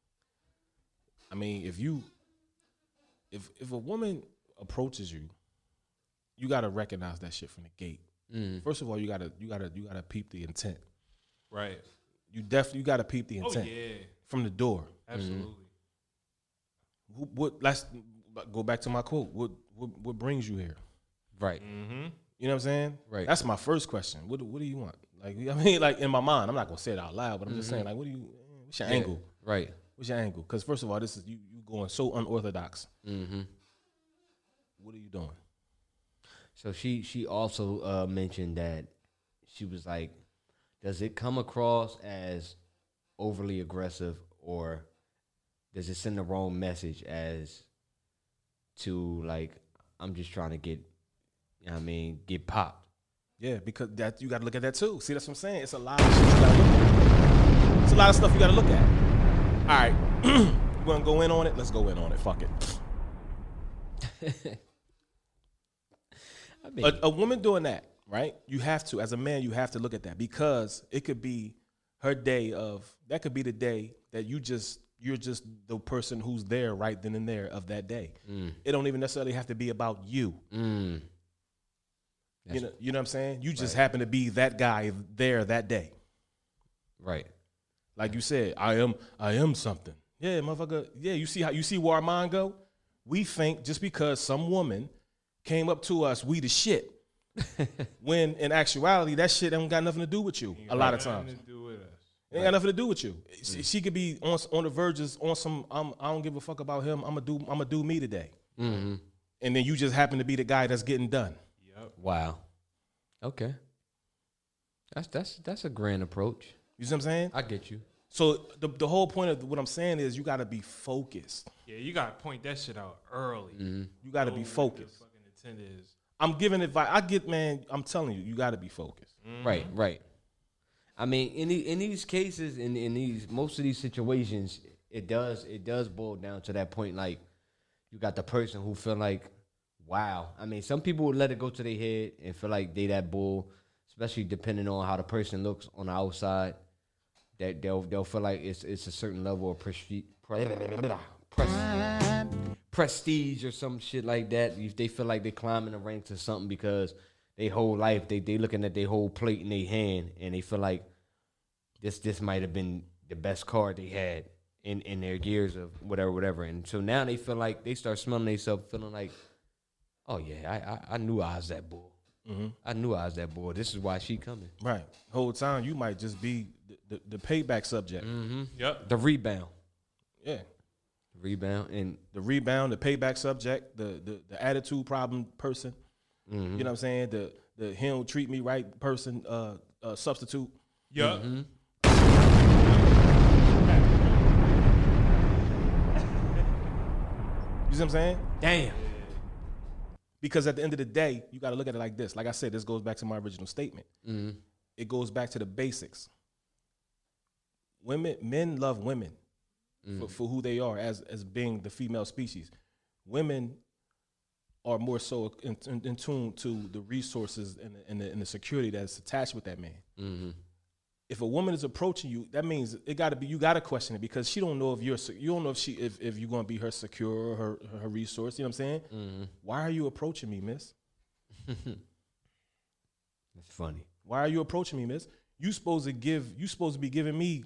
I mean, if you if if a woman approaches you, you gotta recognize that shit from the gate. First of all, you gotta you gotta you gotta peep the intent. Right. You definitely you gotta peep the Oh intent yeah, from the door. absolutely. Who- What let's go back to my quote. What what what brings you here? Right. Mm-hmm. You know what I'm saying? Right. That's my first question. What what do you want? Like I mean, like in my mind, I'm not gonna say it out loud, but I'm just saying, like, what do you? What's your angle? Right. What's your angle? Because first of all, this is you you going so unorthodox. Mm-hmm. What are you doing? So she she also uh, mentioned that she was like, does it come across as overly aggressive or does it send the wrong message as to like I'm just trying to get, you know what I mean, get popped. Yeah, because that you got to look at that too. See, that's what I'm saying. It's a lot of shit you look at. It's a lot of stuff you got to look at. All right, you want to go in on it? Let's go in on it. Fuck it. I mean, a, a woman doing that, right? You have to, as a man, you have to look at that because it could be her day of that could be the day that you just you're just the person who's there right then and there of that day. It don't even necessarily have to be about you. mm, you know, you know what I'm saying? You just happen to be that guy there that day. right. Like you said, I am I am something. Yeah, motherfucker. Yeah, you see how you see where our mind go? We think just because some woman came up to us, we the shit. when in actuality, that shit ain't got nothing to do with you. A lot of times, Nothing to do with us. it ain't got nothing to do with you. She, she could be on on the verges on some. I'm, I don't give a fuck about him. I'm gonna do. I'm gonna do me today. Mm-hmm. And then you just happen to be the guy that's getting done. Yep. Wow. Okay. That's that's that's a grand approach. You see what I'm saying? I get you. So the the whole point of what I'm saying is you got to be focused. Yeah, you gotta point that shit out early. Mm-hmm. You got to be focused. Fucking intent is. I'm giving advice. I get, man. I'm telling you, you got to be focused. Mm-hmm. Right, right. I mean, in the, in these cases, in in these most of these situations, it does it does boil down to that point. Like, you got the person who feel like, wow. I mean, some people would let it go to their head and feel like they that bull, especially depending on how the person looks on the outside. That they'll they'll feel like it's it's a certain level of prestige, prestige, or some shit like that. If they feel like they're climbing the ranks or something because they whole life they they looking at their whole plate in their hand and they feel like this this might have been the best card they had in in their years of whatever whatever. And so now they feel like they start smelling themselves, feeling like, oh yeah, I I, I knew I was that bull. I knew I was that bull. This is why she coming. Right. Whole time you might just be the, the, the payback subject. Yep. The rebound, Yeah. The rebound, and The rebound, the payback subject, the the, the attitude problem person. You know what I'm saying? The the he don't treat me right person uh, uh substitute. Yep. You see what I'm saying? damn, Because at the end of the day, you got to look at it like this. Like I said, this goes back to my original statement. Mm-hmm. It goes back to the basics. Women, men love women for, for who they are as as being the female species. Women are more so in, in, in tune to the resources and the, and, the, and the security that's attached with that man. Mm-hmm. If a woman is approaching you, that means it got to be you got to question it because she don't know if you're you don't know if she if, if you're going to be her secure or her her resource. You know what I'm saying? Mm-hmm. Why are you approaching me, miss? That's funny. Why are you approaching me, miss? You supposed to give you supposed to be giving me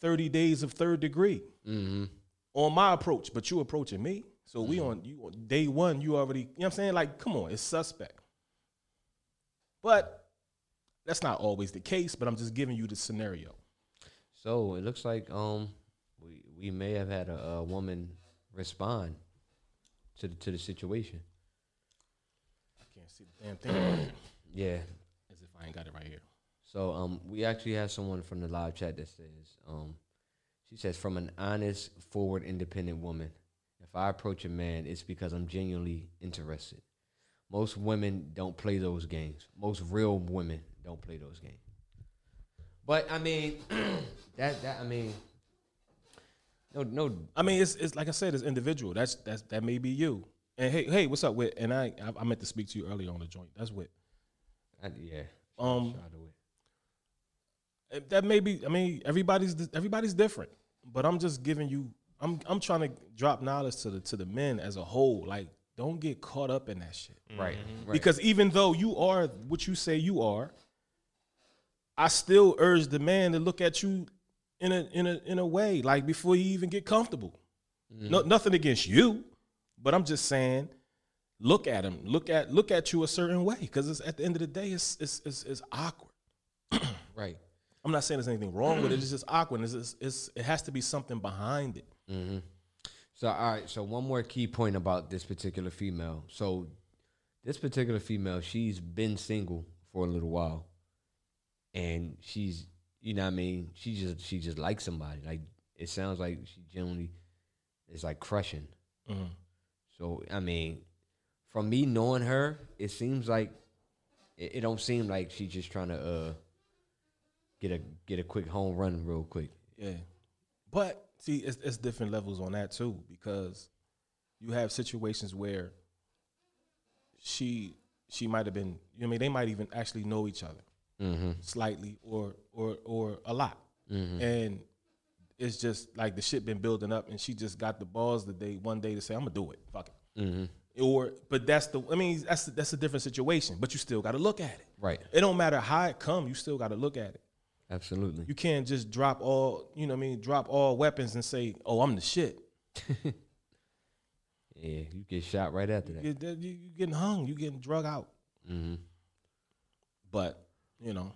30 days of third degree Mm-hmm. on my approach, but you approaching me. So we on you on day one, you already, you know what I'm saying? Like, come on, it's suspect. But that's not always the case, but I'm just giving you the scenario. So it looks like um we we may have had a, a woman respond to the to the situation. I can't see the damn thing Yeah. as if I ain't got it right here. So um we actually have someone from the live chat that says um she says from an honest, forward, independent woman. If I approach a man, it's because I'm genuinely interested. Most women don't play those games. Most real women don't play those games. But I mean, that that I mean, no no I mean, it's it's like I said, it's individual. That's that's that may be you. And hey, hey, what's up, Wit? And I I, I meant to speak to you earlier on the joint. That's Wit. Yeah. Um, Shout out to it. That may be. I mean, everybody's everybody's different, but I'm just giving you. I'm I'm trying to drop knowledge to the to the men as a whole. Like, don't get caught up in that shit. Right. right. Because even though you are what you say you are, I still urge the man to look at you in a in a in a way like before you even get comfortable. Mm-hmm. No, nothing against you, but I'm just saying, look at him. Look at look at you a certain way because at the end of the day, it's it's it's, it's awkward. right. I'm not saying there's anything wrong with it. It's just awkward. It's, it's, it's it has to be something behind it. Mm-hmm. So all right, so one more key point about this particular female. So this particular female, she's been single for a little while. And she's you know what I mean, she just she just likes somebody. Like it sounds like she generally is like crushing. So I mean, from me knowing her, it seems like it, it don't seem like she's just trying to uh get a get a quick home run real quick. Yeah. But see, it's, it's different levels on that too because you have situations where she she might have been. You know, I mean, they might even actually know each other Mm-hmm. slightly or or or a lot, and it's just like the shit been building up, and she just got the balls the day one day to say, "I'm gonna do it, fuck it." Mm-hmm. Or, but that's the. I mean, that's that's a different situation. But you still got to look at it. Right. It don't matter how it come. You still got to look at it. Absolutely. You can't just drop all, you know what I mean, drop all weapons and say, oh, I'm the shit. Yeah, you get shot right after that. You, you getting hung, you getting drug out. hmm But, you know,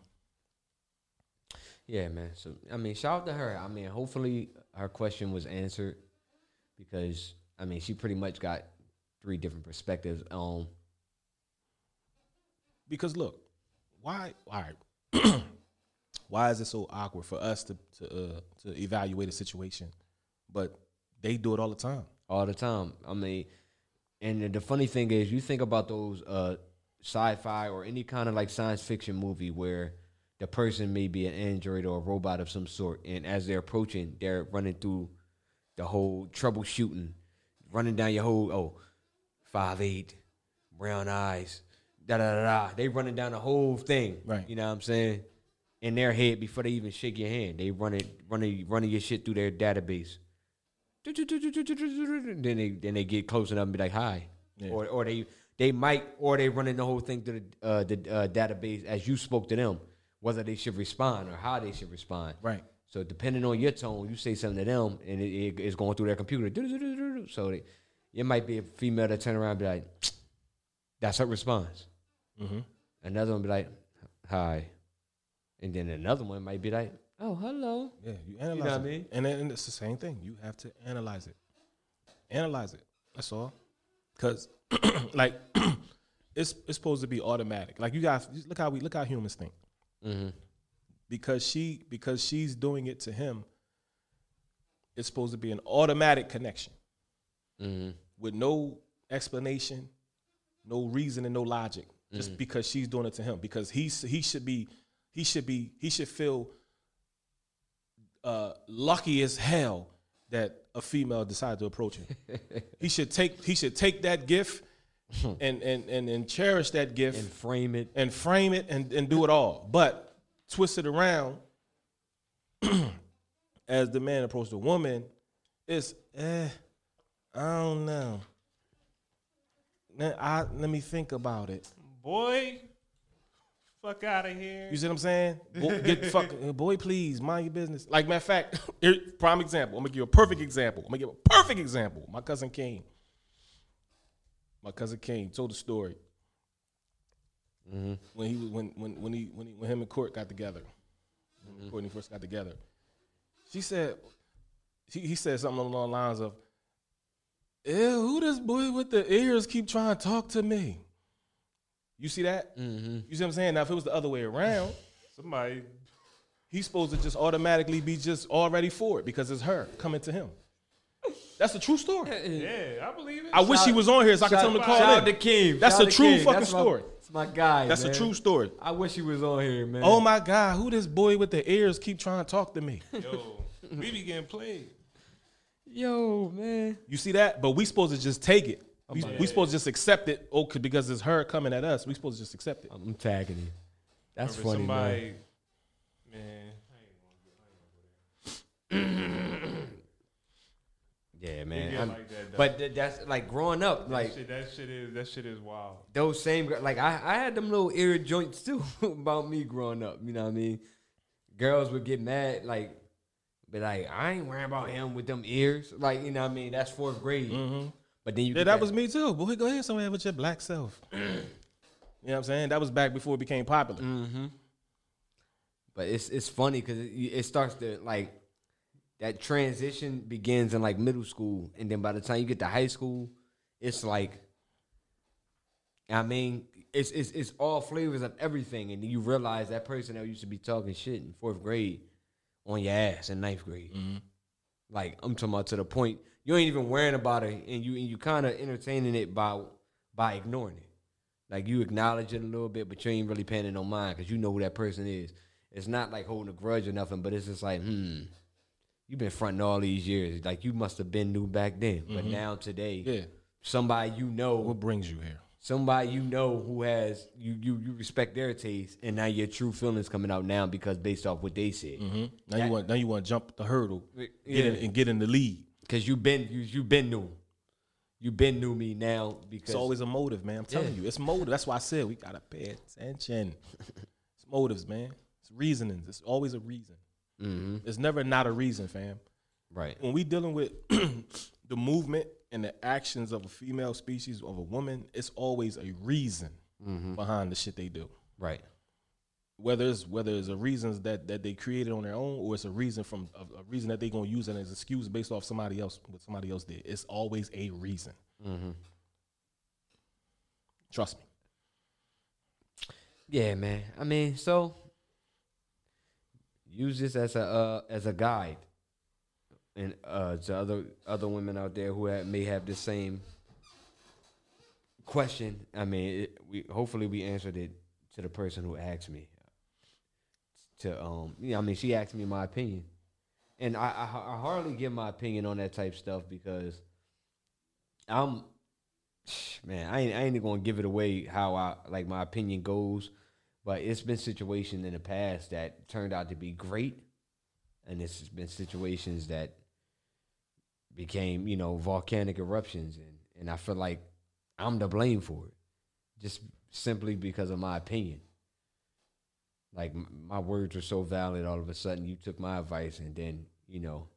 Yeah, man. So I mean, shout out to her. I mean, hopefully her question was answered because I mean, she pretty much got three different perspectives on. because look, why, all right, why is it so awkward for us to to uh, to evaluate a situation, but they do it all the time. all the time. I mean, and the- the funny thing is, you think about those uh, sci-fi or any kind of like science fiction movie where the person may be an android or a robot of some sort, and as they're approaching, they're running through the whole troubleshooting, running down your whole oh, five eight, brown eyes, da da da da. They running down the whole thing, Right. You know what I'm saying? In their head before they even shake your hand, they run it, running, running your shit through their database then they then they get close enough and be like hi, Yeah. or or they they might or they running the whole thing through the uh, the uh, database as you spoke to them, whether they should respond or how they should respond. Right. So depending on your tone, you say something to them and it, it- it's going through their computer. So they, it might be a female that turn around and be like, that's her response. Mhm. Another one be like, hi, and then another one might be like, oh hello. Yeah, you analyze You know what I mean? And then and it's the same thing. You have to analyze it. Analyze it. That's all. Cause like it's it's supposed to be automatic. Like you guys look how we look how humans think. Mm-hmm. Because she because she's doing it to him, it's supposed to be an automatic connection Mm-hmm. with no explanation, no reason, and no logic, just because she's doing it to him. Because he's he should be he should be he should feel uh, lucky as hell that a female decided to approach him. he should take he should take that gift and and and, and cherish that gift and frame it. and frame it and, and do it all. But twist it around as the man approached the woman, it's eh, I don't know. Let, I, let me think about it. Boy, fuck out of here. You see what I'm saying? Boy, get the fuck, boy, please mind your business. Like matter of fact, here, prime example. I'm gonna give you a perfect example. I'm gonna give a perfect example. My cousin King. My cousin King told the story mm-hmm. when he was when when when he when he, when him and Court got together. When mm-hmm. Courtney first got together, she said he, he said something along the lines of, "Ew, who this boy with the ears keep trying to talk to me?" You see that? Mm-hmm. You see what I'm saying? Now, if it was the other way around, Somebody, he's supposed to just automatically be just already for it because it's her coming to him. That's a true story. yeah, I believe it. I wish he was on here so I could tell him to call Shout in. out to King. That's Shout a true King. fucking That's my- story. It's my guy. That's man. a true story. I wish he was on here, man. Oh my God, who this boy with the ears keep trying to talk to me? Yo, we be getting played. Yo, man. You see that? But we supposed to just take it. We, we supposed to just accept it. Oh, 'cause- because it's her coming at us. We supposed to just accept it. I'm tagging you. That's Remember funny, somebody, man. man. Yeah, man. get I'm- like that, though. but th- that's like growing up, like That shit, that shit is that shit is wild. those same gir- like I, I had them little ear joints too about me growing up. You know what I mean? Girls would get mad, like, but like, I ain't worrying about him with them ears. Like, you know what I mean? That's fourth grade. Mm-hmm. But then you Yeah, get that was me too. Boy, go ahead somewhere with your black self. you know what I'm saying? That was back before it became popular. Mm-hmm. But it's it's funny because it, it starts to like that transition begins in like middle school, and then by the time you get to high school, it's like, I mean, it's it's it's all flavors of everything, and you realize that person that used to be talking shit in fourth grade on your ass in ninth grade. Mm-hmm. Like I'm talking about to the point you ain't even worrying about it, and you and you kind of entertaining it by by ignoring it. Like you acknowledge it a little bit, but you ain't really paying it no mind because you know who that person is. It's not like holding a grudge or nothing, but it's just like, hmm, you've been fronting all these years. Like you must have been new back then, but now today, Yeah. somebody you know, What brings you here? somebody you know who has you you you respect their taste, and now your true feelings coming out now because based off what they said. Now you want now you want to jump the hurdle, Yeah. get in, and get in the lead. Cause you been you you been new, you've been new me now because It's always a motive, man. I'm telling Yeah. you, it's motive. That's why I said we gotta pay attention. it's motives, man. It's reasonings. It's always a reason. Mm-hmm. It's never not a reason, fam. right. When we dealing with the movement and the actions of a female species of a woman, it's always a reason mm-hmm. behind the shit they do. Right. Whether it's whether it's a reasons that that they created on their own, or it's a reason from a, a reason that they're gonna use it as excuse based off somebody else what somebody else did. It's always a reason. Trust me. Yeah, man. I mean, so use this as a uh, as a guide, and uh, to other other women out there who have, may have the same question. I mean, it, we hopefully we answered it to the person who asked me. To um, yeah, I mean, she asked me my opinion, and I, I I hardly give my opinion on that type stuff because I'm man, I ain't, I ain't gonna give it away how I like my opinion goes, but it's been situations in the past that turned out to be great, and it's been situations that became you know volcanic eruptions, and and I feel like I'm to blame for it, just simply because of my opinion. Like my words were so valid, all of a sudden you took my advice, and then you know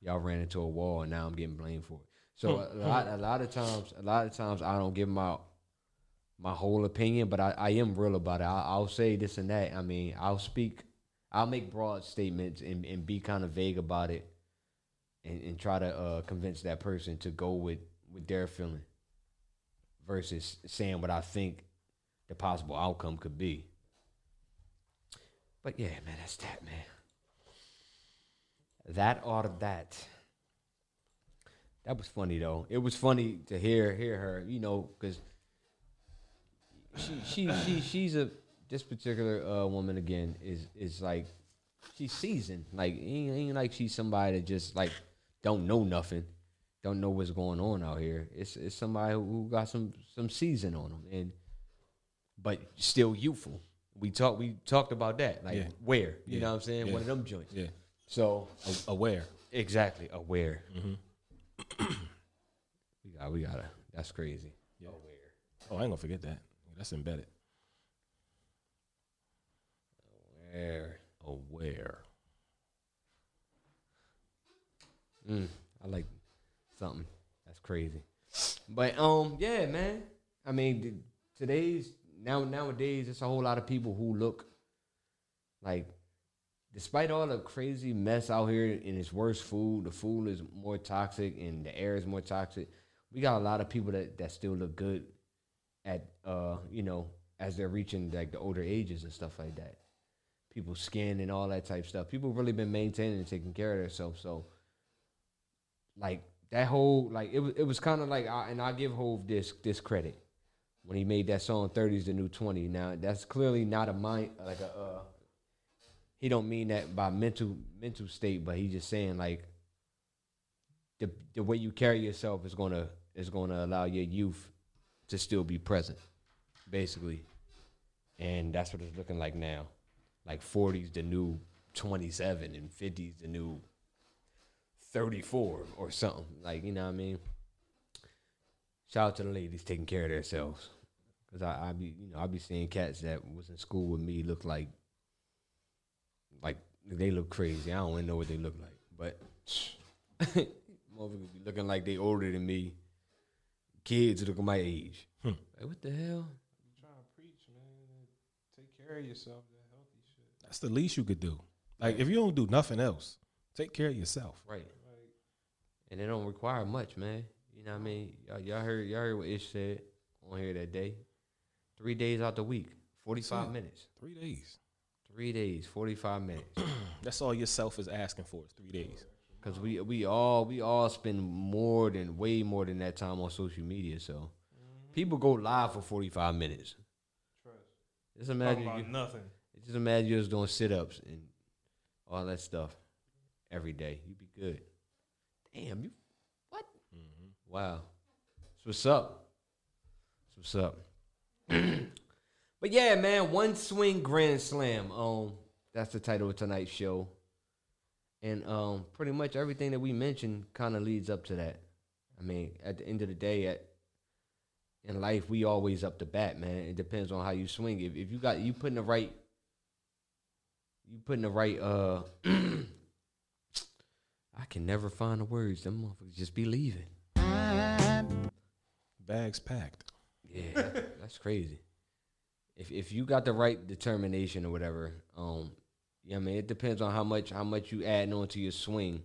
y'all ran into a wall, and now I'm getting blamed for it. So a lot, a lot of times, a lot of times I don't give my my whole opinion, but I, I am real about it. I, I'll say this and that. I mean, I'll speak, I'll make broad statements and, and be kind of vague about it, and, and try to uh, convince that person to go with with their feeling, versus saying what I think the possible outcome could be. But yeah, man, that's that, man. That or that. that was funny though. It was funny to hear hear her, you know, because she she she she's a this particular uh, woman again is is like she's seasoned. Like ain't, ain't like she's somebody that just like don't know nothing, don't know what's going on out here. It's it's somebody who got some some season on them and but still youthful. We talked we talked about that. Like Yeah. where you Yeah. know what I'm saying? Yeah. One of them joints. Yeah. So A- Aware. exactly aware. Mm-hmm. we got we gotta. That's crazy. Aware. Oh, I ain't gonna forget that. That's embedded. Aware. Aware. Mm, I like something. That's crazy. But um, yeah, man. I mean, today's now nowadays, it's a whole lot of people who look like, despite all the crazy mess out here and it's worse food, the food is more toxic and the air is more toxic. We got a lot of people that that still look good at uh, you know, as they're reaching like the older ages and stuff like that. People's skin and all that type stuff. People really been maintaining and taking care of themselves. So like that whole like it was it was kind of like I, and I give Hov this this credit when he made that song 30's the new 20 now that's clearly not a mind like a uh he don't mean that by mental mental state but he just saying like the the way you carry yourself is going to is going to allow your youth to still be present basically and that's what it's looking like now like 40's the new 27 and 50's the new 34 or something. Like, you know what I mean? Shout out to the ladies taking care of themselves. Cause I, I be, you know, I be seeing cats that was in school with me look like, like they look crazy. I don't even know what they look like, but motherfuckers be looking like they older than me. Kids looking my age. Hmm. Like, what the hell? trying to preach, man. Take care of yourself. That healthy shit. That's the least you could do. Like if you don't do nothing else, take care of yourself. Right. Right. And it don't require much, man. You know what I mean? Y'all, y'all heard y'all heard what Ish said on here that day. Three days out the week, forty five minutes. Three days. Three days, forty five minutes. That's all yourself is asking for is three days. Cause we we all we all spend more than way more than that time on social media. So mm-hmm. people go live for forty five minutes. Trust. Just Talk imagine about you, nothing. just imagine you're just doing sit ups and all that stuff every day. You'd be good. Damn you, what? Wow, what's up. What's up. but yeah, man, one swing grand slam. Um, that's the title of tonight's show. And um, pretty much everything that we mentioned kind of leads up to that. I mean, at the end of the day, at in life, we always up the bat, man. It depends on how you swing. If if you got you putting the right, you putting the right. Uh, I can never find the words. Them motherfuckers just be leaving. Bags packed. Yeah, that's crazy. If if you got the right determination or whatever, um, yeah, I mean, it depends on how much how much you add on to your swing.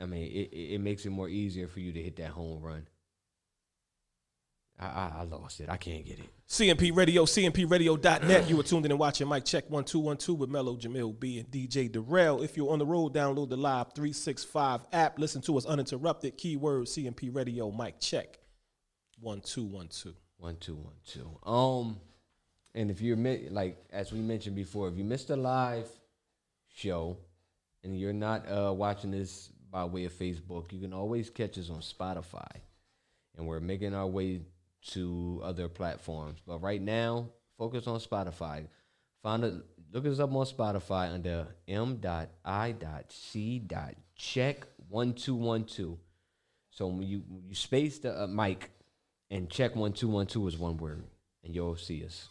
I mean, it it makes it more easier for you to hit that home run. I I, I lost it. I can't get it. CMP Radio, CMPRadio.net. You were tuned in and watching Mic Check 1212 with Mello, Jamil B, and DJ Darrell. If you're on the road, download the Live 365 app. Listen to us uninterrupted. Keyword CMP Radio, Mic Check 1212. One two one two. Um, and if you're like as we mentioned before, if you missed a live show and you're not uh, watching this by way of Facebook, you can always catch us on Spotify, and we're making our way to other platforms. But right now, focus on Spotify. Find it. Look us up on Spotify under m.i.c.check one two one two. So when you you space the uh, mic and check one two one two is one word, and you'll see us.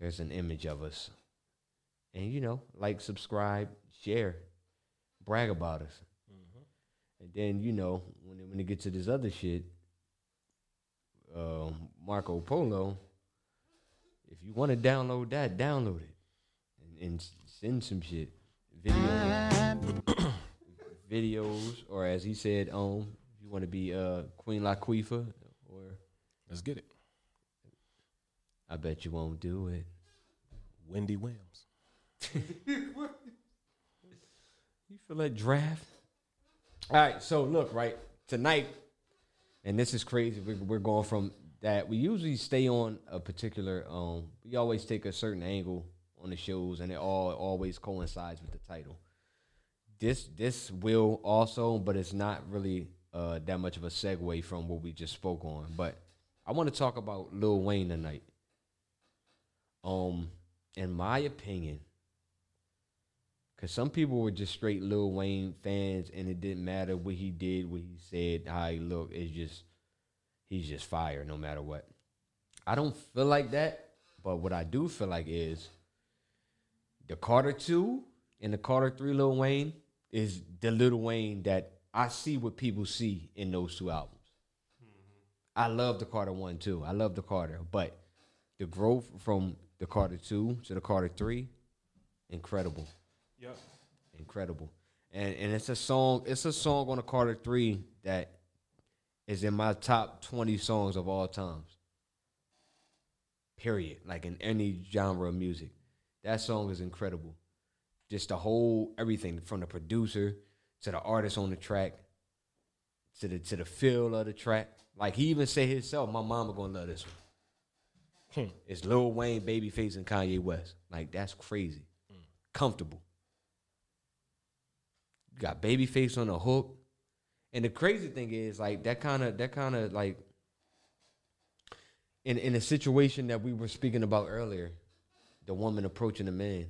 There's an image of us, and you know, like, subscribe, share, brag about us, and then you know when when it gets to this other shit, um, Marco Polo. If you want to download that, download it, and, and send some shit, videos, videos, or as he said, um, if you want to be uh Queen Latifah, or Let's get it. I bet you won't do it. Wendy Williams. You feel that draft? All right, so look, right tonight, and this is crazy. We're, going from that. We usually stay on a particular. Um, we always take a certain angle on the shows, and it all always coincides with the title. This this will also, but it's not really uh, that much of a segue from what we just spoke on. But I want to talk about Lil Wayne tonight. Um, in my opinion, because some people were just straight Lil Wayne fans, and it didn't matter what he did, what he said, how he looked. It's just he's just fire no matter what. I don't feel like that, but what I do feel like is the Carter two and the Carter three Lil Wayne is the Lil Wayne that I see what people see in those two albums. Mm-hmm. I love the Carter one too. I love the Carter, but the growth from the Carter two to the Carter three, incredible Yep. incredible. And and it's a song, it's a song on the Carter 3 that is in my top 20 songs of all times. Period. Like in any genre of music. That song is incredible. Just the whole everything from the producer to the artist on the track to the to the feel of the track. Like he even said himself, my mama gonna love this one. Hmm. It's Lil Wayne, Babyface, and Kanye West. Like that's crazy. Hmm. Comfortable. Got Babyface on the hook. And the crazy thing is, like, that kind of, that kind of, like, in, in a situation that we were speaking about earlier, the woman approaching the man.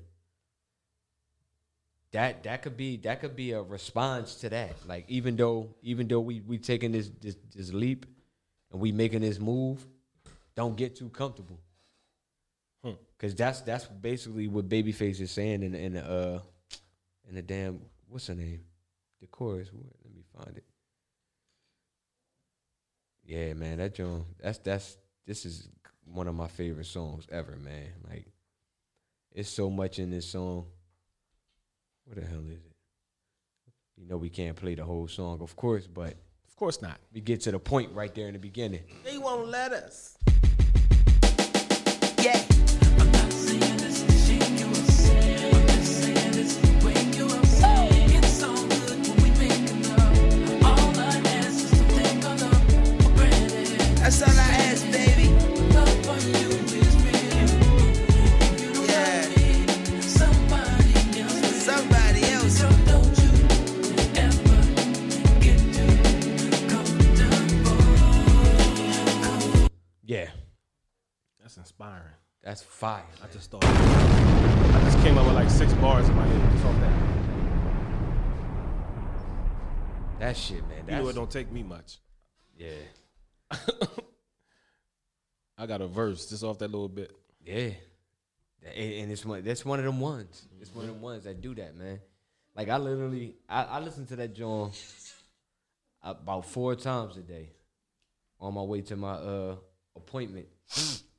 That that could be that could be a response to that. Like even though even though we we taking this this, this leap and we making this move, don't get too comfortable. Cause that's that's basically what Babyface is saying in in the uh in the damn what's her name, the chorus. Let me find it. Yeah, man, that John. That's that's this is one of my favorite songs ever, man. Like, it's so much in this song. What the hell is it? You know we can't play the whole song, of course, but Of course not. we get to the point right there in the beginning. They won't let us. Yeah. Inspiring. that's fire. I just thought. I just came up with like six bars in my head just off that. That shit, man. You know it don't take me much. yeah, I got a verse just off that little bit. yeah. And, and it's one. That's one of them ones. It's one of them ones that do that, man. Like I literally, I, I listen to that John about four times a day on my way to my uh appointment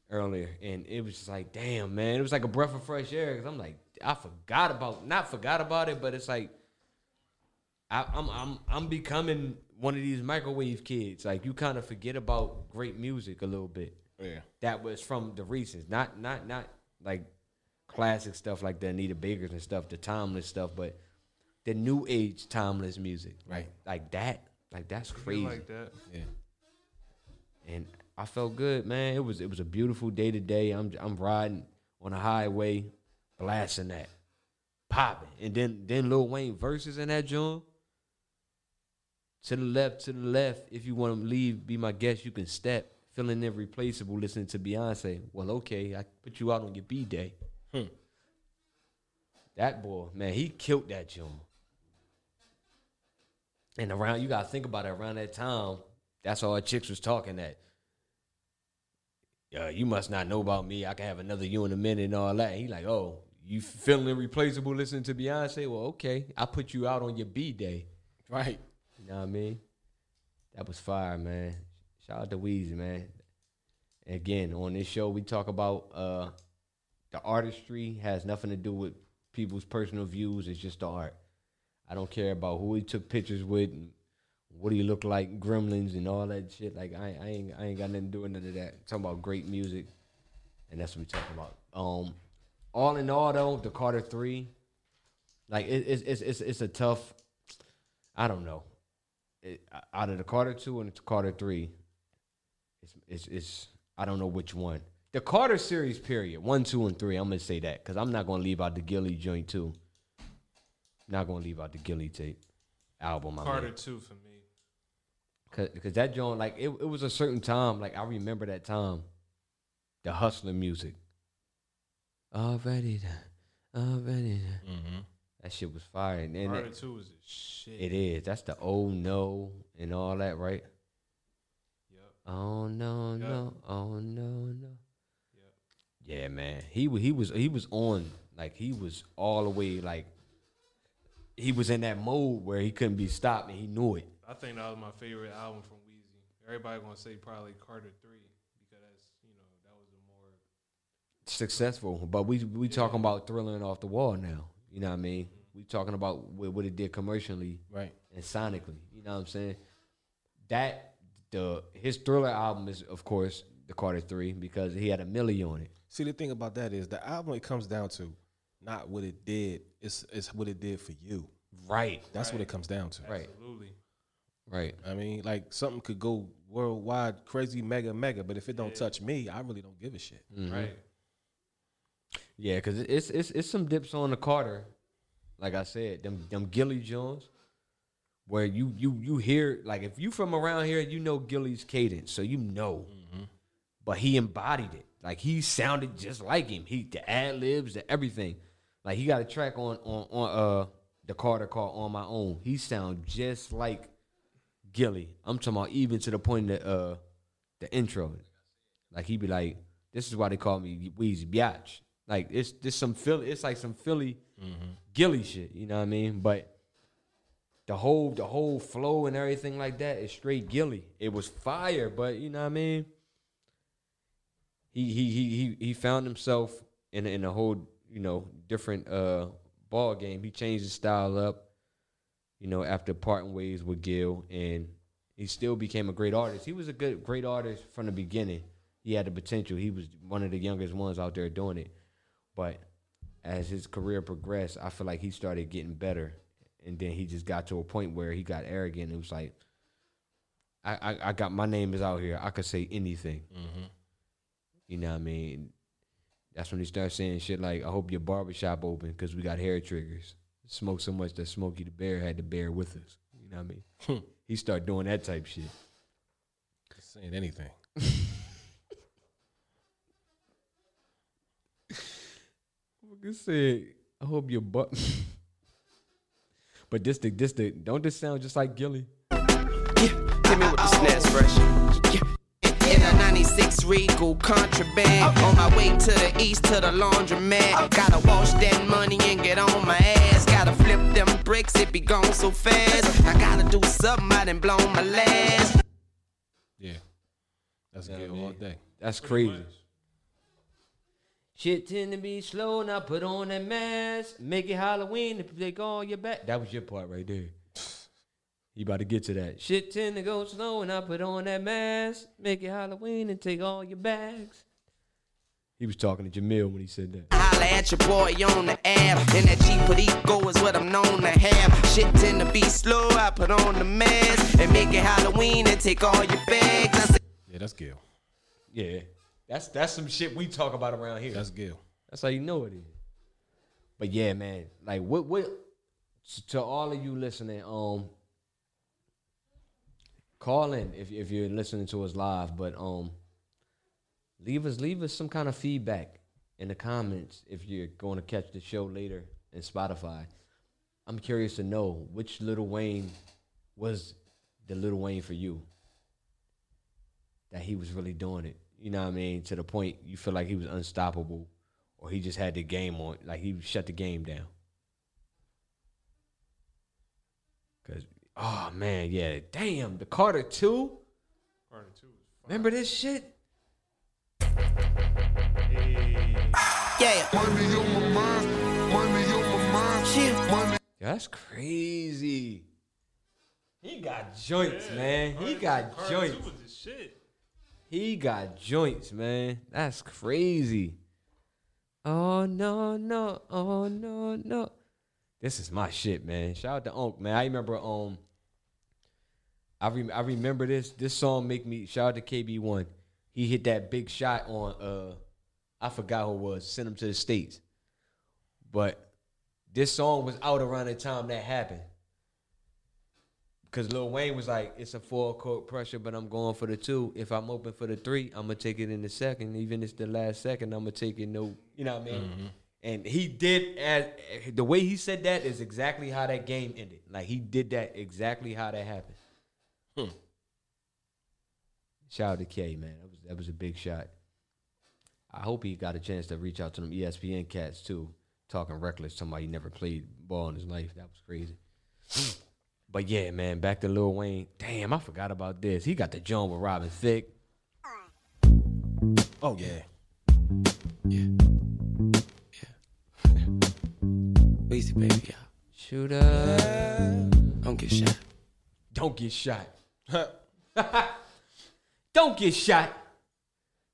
earlier, and it was just like, damn, man, it was like a breath of fresh air. Cause I'm like, I forgot about, not forgot about it, but it's like, I, I'm I'm I'm becoming one of these microwave kids. Like you kind of forget about great music a little bit. Yeah. That was from the recent, not not not like classic stuff like the Anita Bakers and stuff, the timeless stuff, but the new age timeless music. Right. Like that. Like that's Feel crazy. like that. Yeah. and I felt good, man. It was it was a beautiful day today. I'm I'm riding on a highway, blasting that, popping, and then then Lil Wayne verses in that joint. To the left, to the left. If you want to leave, be my guest. You can step. Feeling irreplaceable. Listening to Beyonce. Well, okay, I put you out on your B day. Hmm. That boy, man, he killed that joint. And around, you gotta think about it. Around that time, that's all chicks was talking that. Yeah, you must not know about me. I can have another you in a minute and all that. he like, oh, you feeling irreplaceable listening to Beyonce? Well, okay, I put you out on your B day. Right. You know what I mean? That was fire, man. Shout out to Weezy, man. Again, on this show, we talk about uh, the artistry has nothing to do with people's personal views. It's just the art. I don't care about who he took pictures with and what he look like, gremlins and all that shit. Like I, I ain't, I ain't got nothing to do with none of that. talking about great music, and that's what we talking about. Um, all in all, though, the Carter Three, like it, it's, it's, it's, it's a tough. I don't know. it, out of the Carter two and the Carter three, it's, it's it's I don't know which one. The Carter series, period, one, two, and three. I'm gonna say that because I'm not gonna leave out the Gillie joint too. Not gonna leave out the Gillie tape album. I Carter mean. two for me. Cause, cause that joint, like it, it was a certain time. Like I remember that time, the hustler music. Already, done, already. done. Mm-hmm. That shit was fire. And then two is shit. it is. That's the oh no and all that, right? Yep. Oh no, Yep. no, oh no, no. Yep. Yeah, man. He he was he was on like he was all the way like he was in that mode where he couldn't be stopped and he knew it. I think that was my favorite album from Weezy. Everybody gonna say probably Carter three because that's you know that was a more successful. But we we talking about thrilling off the wall now. You know what I mean? We talking about what, what it did commercially Right. and sonically. You know what I'm saying? That the his thriller album is of course the Carter Three because he had a Milli on it. See, the thing about that is the album it comes down to not what it did, it's it's what it did for you. Right. That's what it comes down to. Right. absolutely. Right. I mean, like something could go worldwide, crazy, mega, mega, but if it don't touch me, I really don't give a shit. Mm-hmm. Right. Yeah, because it's it's it's some dips on the Carter. Like I said, them them Gillie Jones, where you you you hear like if you from around here, you know Gillie's cadence, so you know. But he embodied it. Like he sounded just like him. He the ad libs, the everything. Like he got a track on on on uh the Carter called "On My Own." He sound just like Gillie. I'm talking about even to the point that uh the intro. Like he be like, "This is why they call me Weezy Biatch." Like it's this some Philly. It's like some Philly Gillie shit. You know what I mean? But the whole the whole flow and everything like that is straight Gillie. It was fire, but you know what I mean? He he he he he found himself in in a whole you know different uh ball game. He changed his style up, you know, after parting ways with Gil, and he still became a great artist. He was a good great artist from the beginning. He had the potential. He was one of the youngest ones out there doing it, but as his career progressed, I feel like he started getting better, and then he just got to a point where he got arrogant. It was like, I I, I got my name is out here. I could say anything. Mm-hmm. You know what I mean? That's when he started saying shit like, "I hope your barbershop open because we got hair triggers." smoked so much that Smokey the Bear had to bear with us. You know what I mean? Hmm. he started doing that type shit. Saying anything. Fucking said, I hope your butt. but this the this the don't this sound just like Gillie? Yeah, hit me with the fresh. Yeah, Six Regal contraband. Okay. On my way to the east to the laundromat. Okay. Gotta wash that money and get on my ass. Gotta flip them bricks, it be gone so fast. I gotta do something, I done blown my last. Yeah, that's yeah, good all day. That's crazy. Shit tend to be slow, now put on that mask. Make it Halloween if they go on your back. That was your part right there. You about to get to that. Shit tend to go slow, and I put on that mask. Make it Halloween and take all your bags. He was talking to Jamil when he said that. Holla at your boy on the app. And that Jeep ego is what I'm known to have. Shit tend to be slow, I put on the mask. And make it Halloween and take all your bags. I say, Yeah, that's Gil. Yeah, that's that's some shit we talk about around here. That's Gil. That's how you know it is. But yeah, man, like what what to all of you listening, um call in if if you're listening to us live, but um leave us leave us some kind of feedback in the comments if you're going to catch the show later in Spotify. I'm curious to know which Little Wayne was the Little Wayne for you. That he was really doing it. You know what I mean? To the point you feel like he was unstoppable or he just had the game on, like he shut the game down. Cause oh man, yeah, damn, the Carter two. Carter two. Remember this shit? yeah. Money on my mind, money on my mind, Chill. money. That's crazy. He got joints, man. He Carter- got Carter joints. two was shit. He got joints, man. That's crazy. Oh no, no, oh no, no. This is my shit, man. Shout out to Unc, man. I remember um I I remember this. This song make me shout out to KB One. He hit that big shot on uh I forgot who it was. Sent him to the states. But this song was out around the time that happened. Cause Lil Wayne was like, it's a four court pressure, but I'm going for the two. If I'm open for the three, I'm gonna take it in the second. Even if it's the last second, I'm gonna take it no, you know what I mean? And he did as the way he said that is exactly how that game ended. Like he did that exactly how that happened. Shout out to K, man. That was that was a big shot. I hope he got a chance to reach out to them ESPN cats too, talking reckless. Somebody never played ball in his life. That was crazy. but yeah, man, back to Lil Wayne. Damn, I forgot about this. He got the joint with Robin Thicke. Oh yeah. Yeah easy, baby, yeah. Shoot up. Don't get shot. Don't get shot. Don't get shot.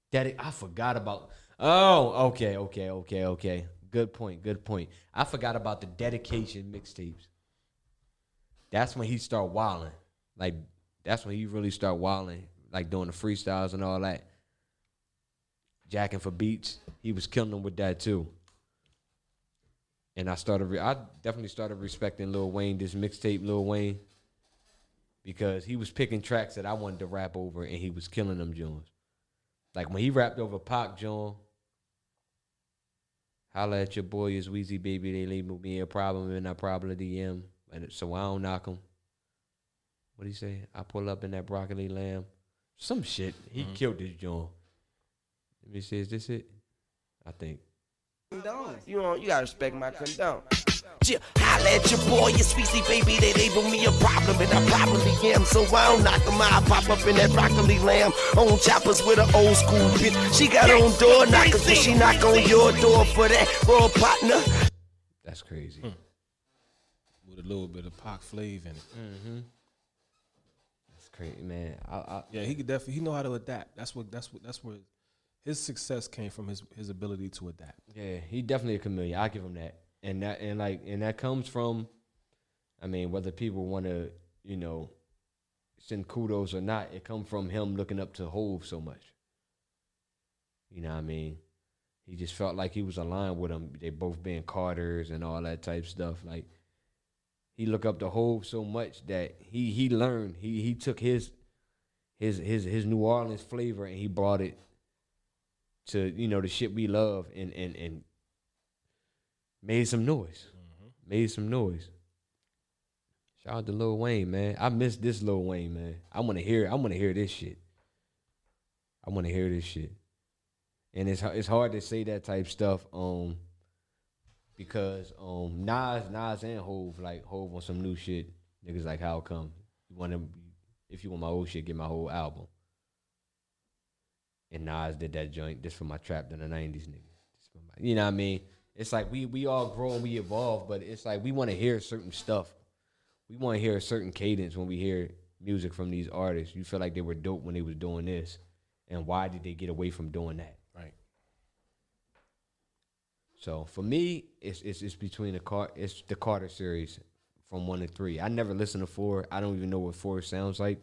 Daddy, I forgot about. Oh, okay, okay, okay, okay. Good point. Good point. I forgot about the dedication mixtapes. That's when he start wilding. Like that's when he really start wilding, like doing the freestyles and all that. Jacking for beats. He was killing them with that too. And I started. Re- I definitely started respecting Lil Wayne. This mixtape, Lil Wayne because he was picking tracks that I wanted to rap over, and he was killing them Jones. Like when he rapped over Pac John, holla at your boy is Weezy baby. They leave me a problem, and I probably DM. And so I don't knock him. What do you say? I pull up in that broccoli lamb. Some shit. He mm-hmm. killed this John. Let me see. Is this it? I think. Condone. You know, you gotta respect my condone. Yeah, holla at your boy, your sweetie baby, they label me a problem, and I probably am. So I don't knock 'em out, I pop up in that broccoli lamb. On choppers with an old school bitch. She got her own door knockers, and she knock on your door for that raw partner. That's crazy. With a little bit of Pac flavor in it. Mm-hmm. That's crazy, man. I, I, Yeah, he could definitely he know how to adapt. That's what that's what that's where his success came from his his ability to adapt. Yeah, he definitely a chameleon. I give him that, and that and like and that comes from, I mean, whether people want to, you know, send kudos or not, it come from him looking up to Hov so much. You know what I mean? He just felt like he was aligned with him. They both being Carters and all that type stuff. Like he looked up to Hov so much that he he learned. He he took his his his his New Orleans flavor and he brought it to you know the shit we love and and and made some noise. Made some noise. Shout out to Lil Wayne, man. I miss this Lil Wayne, man. I want to hear. I want to hear this shit. I want to hear this shit. And it's it's hard to say that type stuff, um, because um Nas, Nas and Hov like Hov on some new shit. Niggas like how come you want to? If you want my old shit, get my whole album. And Nas did that joint just for my trap in the nineties niggas. My- You know what I mean? It's like we we all grow and we evolve, but it's like we want to hear certain stuff. We want to hear a certain cadence when we hear music from these artists. You feel like they were dope when they was doing this, and why did they get away from doing that? Right. So for me, it's it's, it's between the car it's the Carter series from one to three. I never listened to four. I don't even know what four sounds like.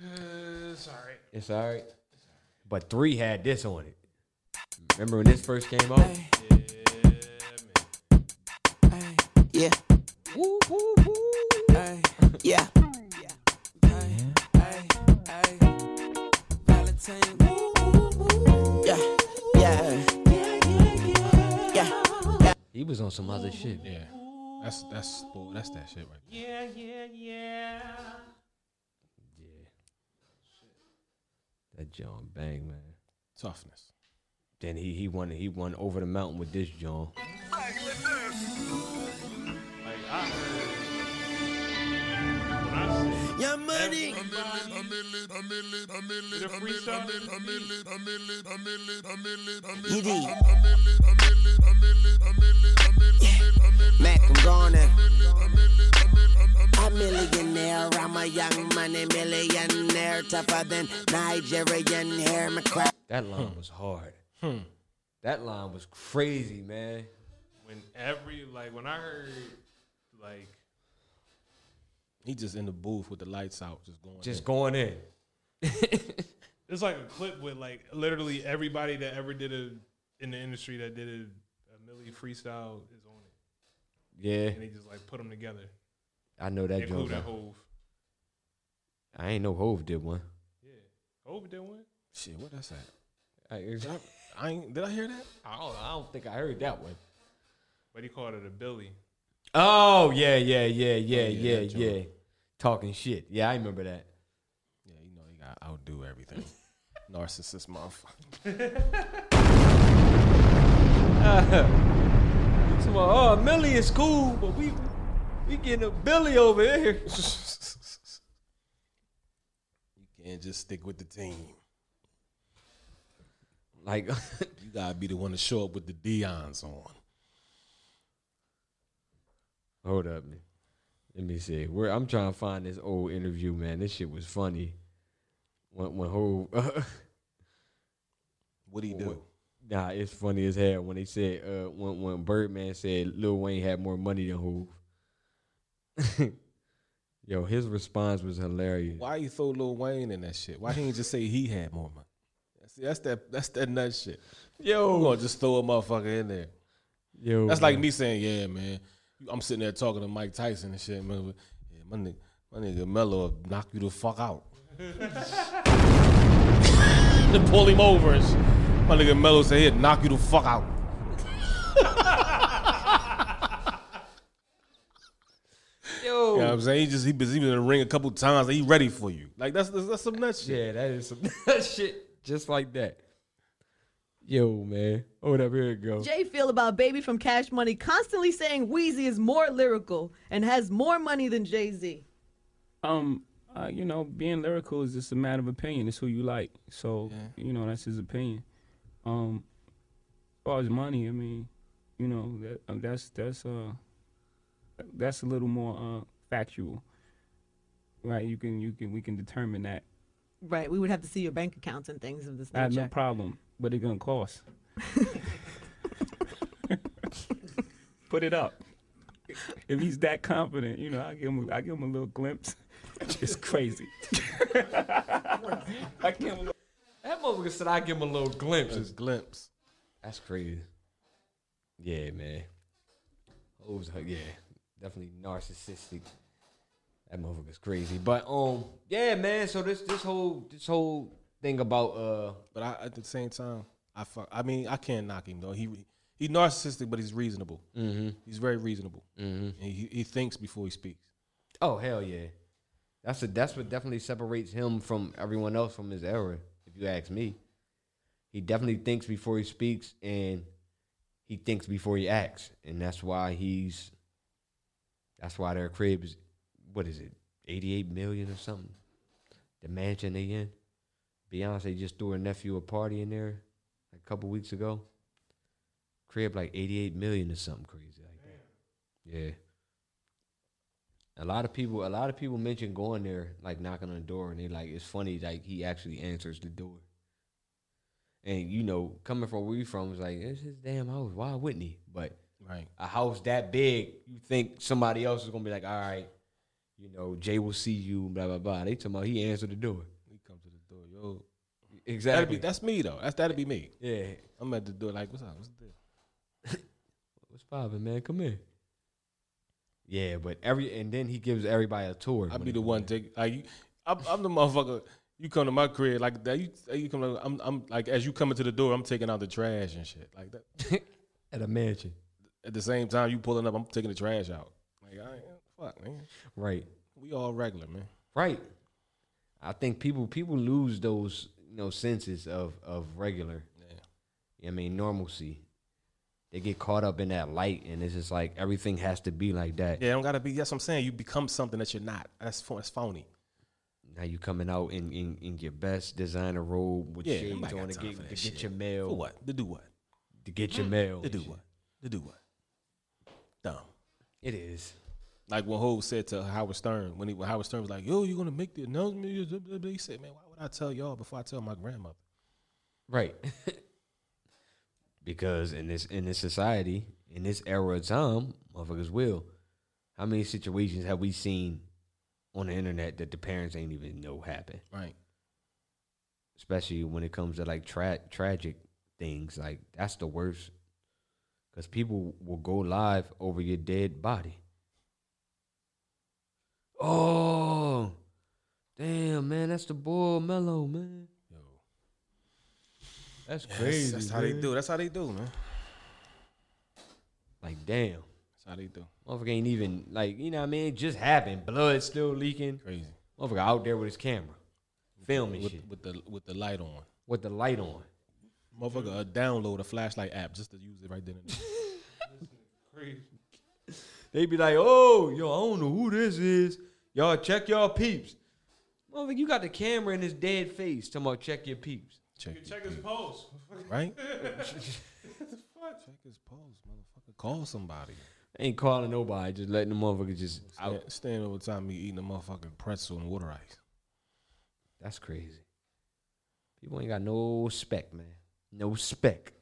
Uh, it's all right. It's all right. But three had this on it. Remember when this first came out? Yeah. Woo, woo, woo. Ay, yeah. Yeah. Yeah. Yeah. He was on some other shit. Yeah. That's that's boy, that's that shit right there. Yeah, yeah, yeah. Yeah. That John Bang, man. Toughness. Then he he won he won over the mountain with this John. Like I Your money. You did. Mac, I'm gone. A millionaire, I'm a young money millionaire, tougher than Nigerian hair. My. That line was hard. Hmm. That line was crazy, man. when every like when I heard like He just in the booth with the lights out, just going. Just in. going in. It's like a clip with like literally everybody that ever did a in the industry that did a, a Milli freestyle is on it, Yeah, and they just like put them together, I know that joke. including Hov. I ain't know Hov did one. Yeah, Hov did one. Shit, what that's at? I, I ain't. Did I hear that? I don't, I don't think I heard that one. But he called it a Billi. Oh yeah, yeah, yeah, oh, yeah, yeah, yeah, yeah. Talking shit. Yeah, I remember that. Yeah, you know he got outdo everything. Narcissist motherfucker. So, oh, Milli is cool, but we we getting a Billi over here. You can't just stick with the team. Like, You gotta be the one to show up with the Dion's on. Hold up, man. Let me see. Where I'm trying to find this old interview, man. This shit was funny. When when Hov, What he do? nah, it's funny as hell when they said uh when when Birdman said Lil Wayne had more money than Hov. Yo, his response was hilarious. Why you throw Lil Wayne in that shit? Why can't you just say he had more money? See, that's that. That's that nut shit. Yo, I'm gonna just throw a motherfucker in there. yo, That's like me saying, "Yeah, man." I'm sitting there talking to Mike Tyson and shit, man. Yeah, my nigga, my nigga Mello will knock you the fuck out. to pull him over and shit. My nigga Mello say he'd knock you the fuck out. yo. You know what I'm saying? He just he been, he been in the ring a couple times. He ready for you. Like that's that's, that's some nut shit. Yeah, that is some shit just like that. Yo, man. Hold up, here it go. Jay feel about Baby from Cash Money constantly saying Weezy is more lyrical and has more money than Jay Z. Um, uh, you know, being lyrical is just a matter of opinion. It's who you like. So, you know, that's his opinion. Um, as far as money, I mean, you know, that uh, that's that's uh that's a little more uh factual. Right? You can you can we can determine that. Right, we would have to see your bank accounts and things of this I have no problem, but it gonna cost. Put it up. If he's that confident, you know, I give him I give him a little glimpse. It's crazy. I give him a That motherfucker said I give him a little glimpse. Just glimpse. That's crazy. Yeah, man. Hoes, yeah, definitely narcissistic. That motherfucker's crazy. But um, yeah, man. So this this whole this whole thing about uh, But I, at the same time, I fuck. I mean, I can't knock him though. He he's narcissistic, but he's reasonable. mm-hmm, He's very reasonable. mm-hmm. And he, he thinks before he speaks. Oh hell yeah, that's a, that's what definitely separates him from everyone else from his era. If you ask me, he definitely thinks before he speaks, and he thinks before he acts, and that's why he's. That's why their crib is, what is it, eighty eight million or something? The mansion they in. Beyonce just threw her nephew a party in there, like a couple weeks ago. Crib like eighty eight million or something crazy like that. Yeah a lot of people a lot of people mention going there like knocking on the door and they like it's funny like he actually answers the door and you know coming from where we from it's like it's his damn house why wouldn't he but Right. a house that big you think somebody else is gonna be like all right you know jay will see you blah blah blah they talking about he answered the door He come to the door, yo. That'd exactly be that's me though. That's that'd be me. yeah I'm at the door like, what's up? What's the deal? what's poppin', man come here yeah but every and then he gives everybody a tour I'd be the one in. take like you, I'm, I'm the motherfucker. You come to my crib like that. You, you come. to- I'm, I'm like as you come into the door, I'm taking out the trash and shit like that. at a mansion At the same time, you pulling up, I'm taking the trash out. Like I ain't fuck man. right We all regular man. Right. I think people people lose those you know senses of of regular. Yeah. I mean normalcy. They get caught up in that light, and it's just like everything has to be like that. Yeah, it don't gotta be. That's what I'm saying. You become something that you're not. That's that's phony. Now you coming out in, in, in your best designer robe with Yeah, shades on to get to get your mail. For what? To do what? To get your mm-hmm. mail. To do what? To do what? Dumb. It is. Like when Hov said to Howard Stern when he when Howard Stern was like, "Yo, you gonna make the announcement?" He said, "Man, why would I tell y'all before I tell my grandmother?" Right. because in this in this society, in this era of time, motherfuckers will. How many situations have we seen on the internet that the parents ain't even know happened? Right. Especially when it comes to like tra- tragic things, like that's the worst. Cause people will go live over your dead body. Oh, damn, man, that's the boy Mello, man. That's Yes, crazy. That's how they do. That's how they do, man. Like, damn. That's how they do. Motherfucker ain't even like you know what I mean. It just happened. Blood still leaking. Crazy. Motherfucker out there with his camera, filming with, shit with the with the light on. with the light on. Motherfucker, uh, download a flashlight app just to use it right then and there. Crazy. They be like, "Oh, yo, I don't know who this is. Y'all check y'all peeps." Motherfucker, you got the camera in his dead face. Talking about check your peeps. Check, You check his pulse. right? Check his pulse, motherfucker. Call somebody. Ain't calling nobody. Just letting the motherfucker just out. Stand, stand over time me eating a motherfucking pretzel and water ice. That's crazy. People ain't got no spec, man. No spec.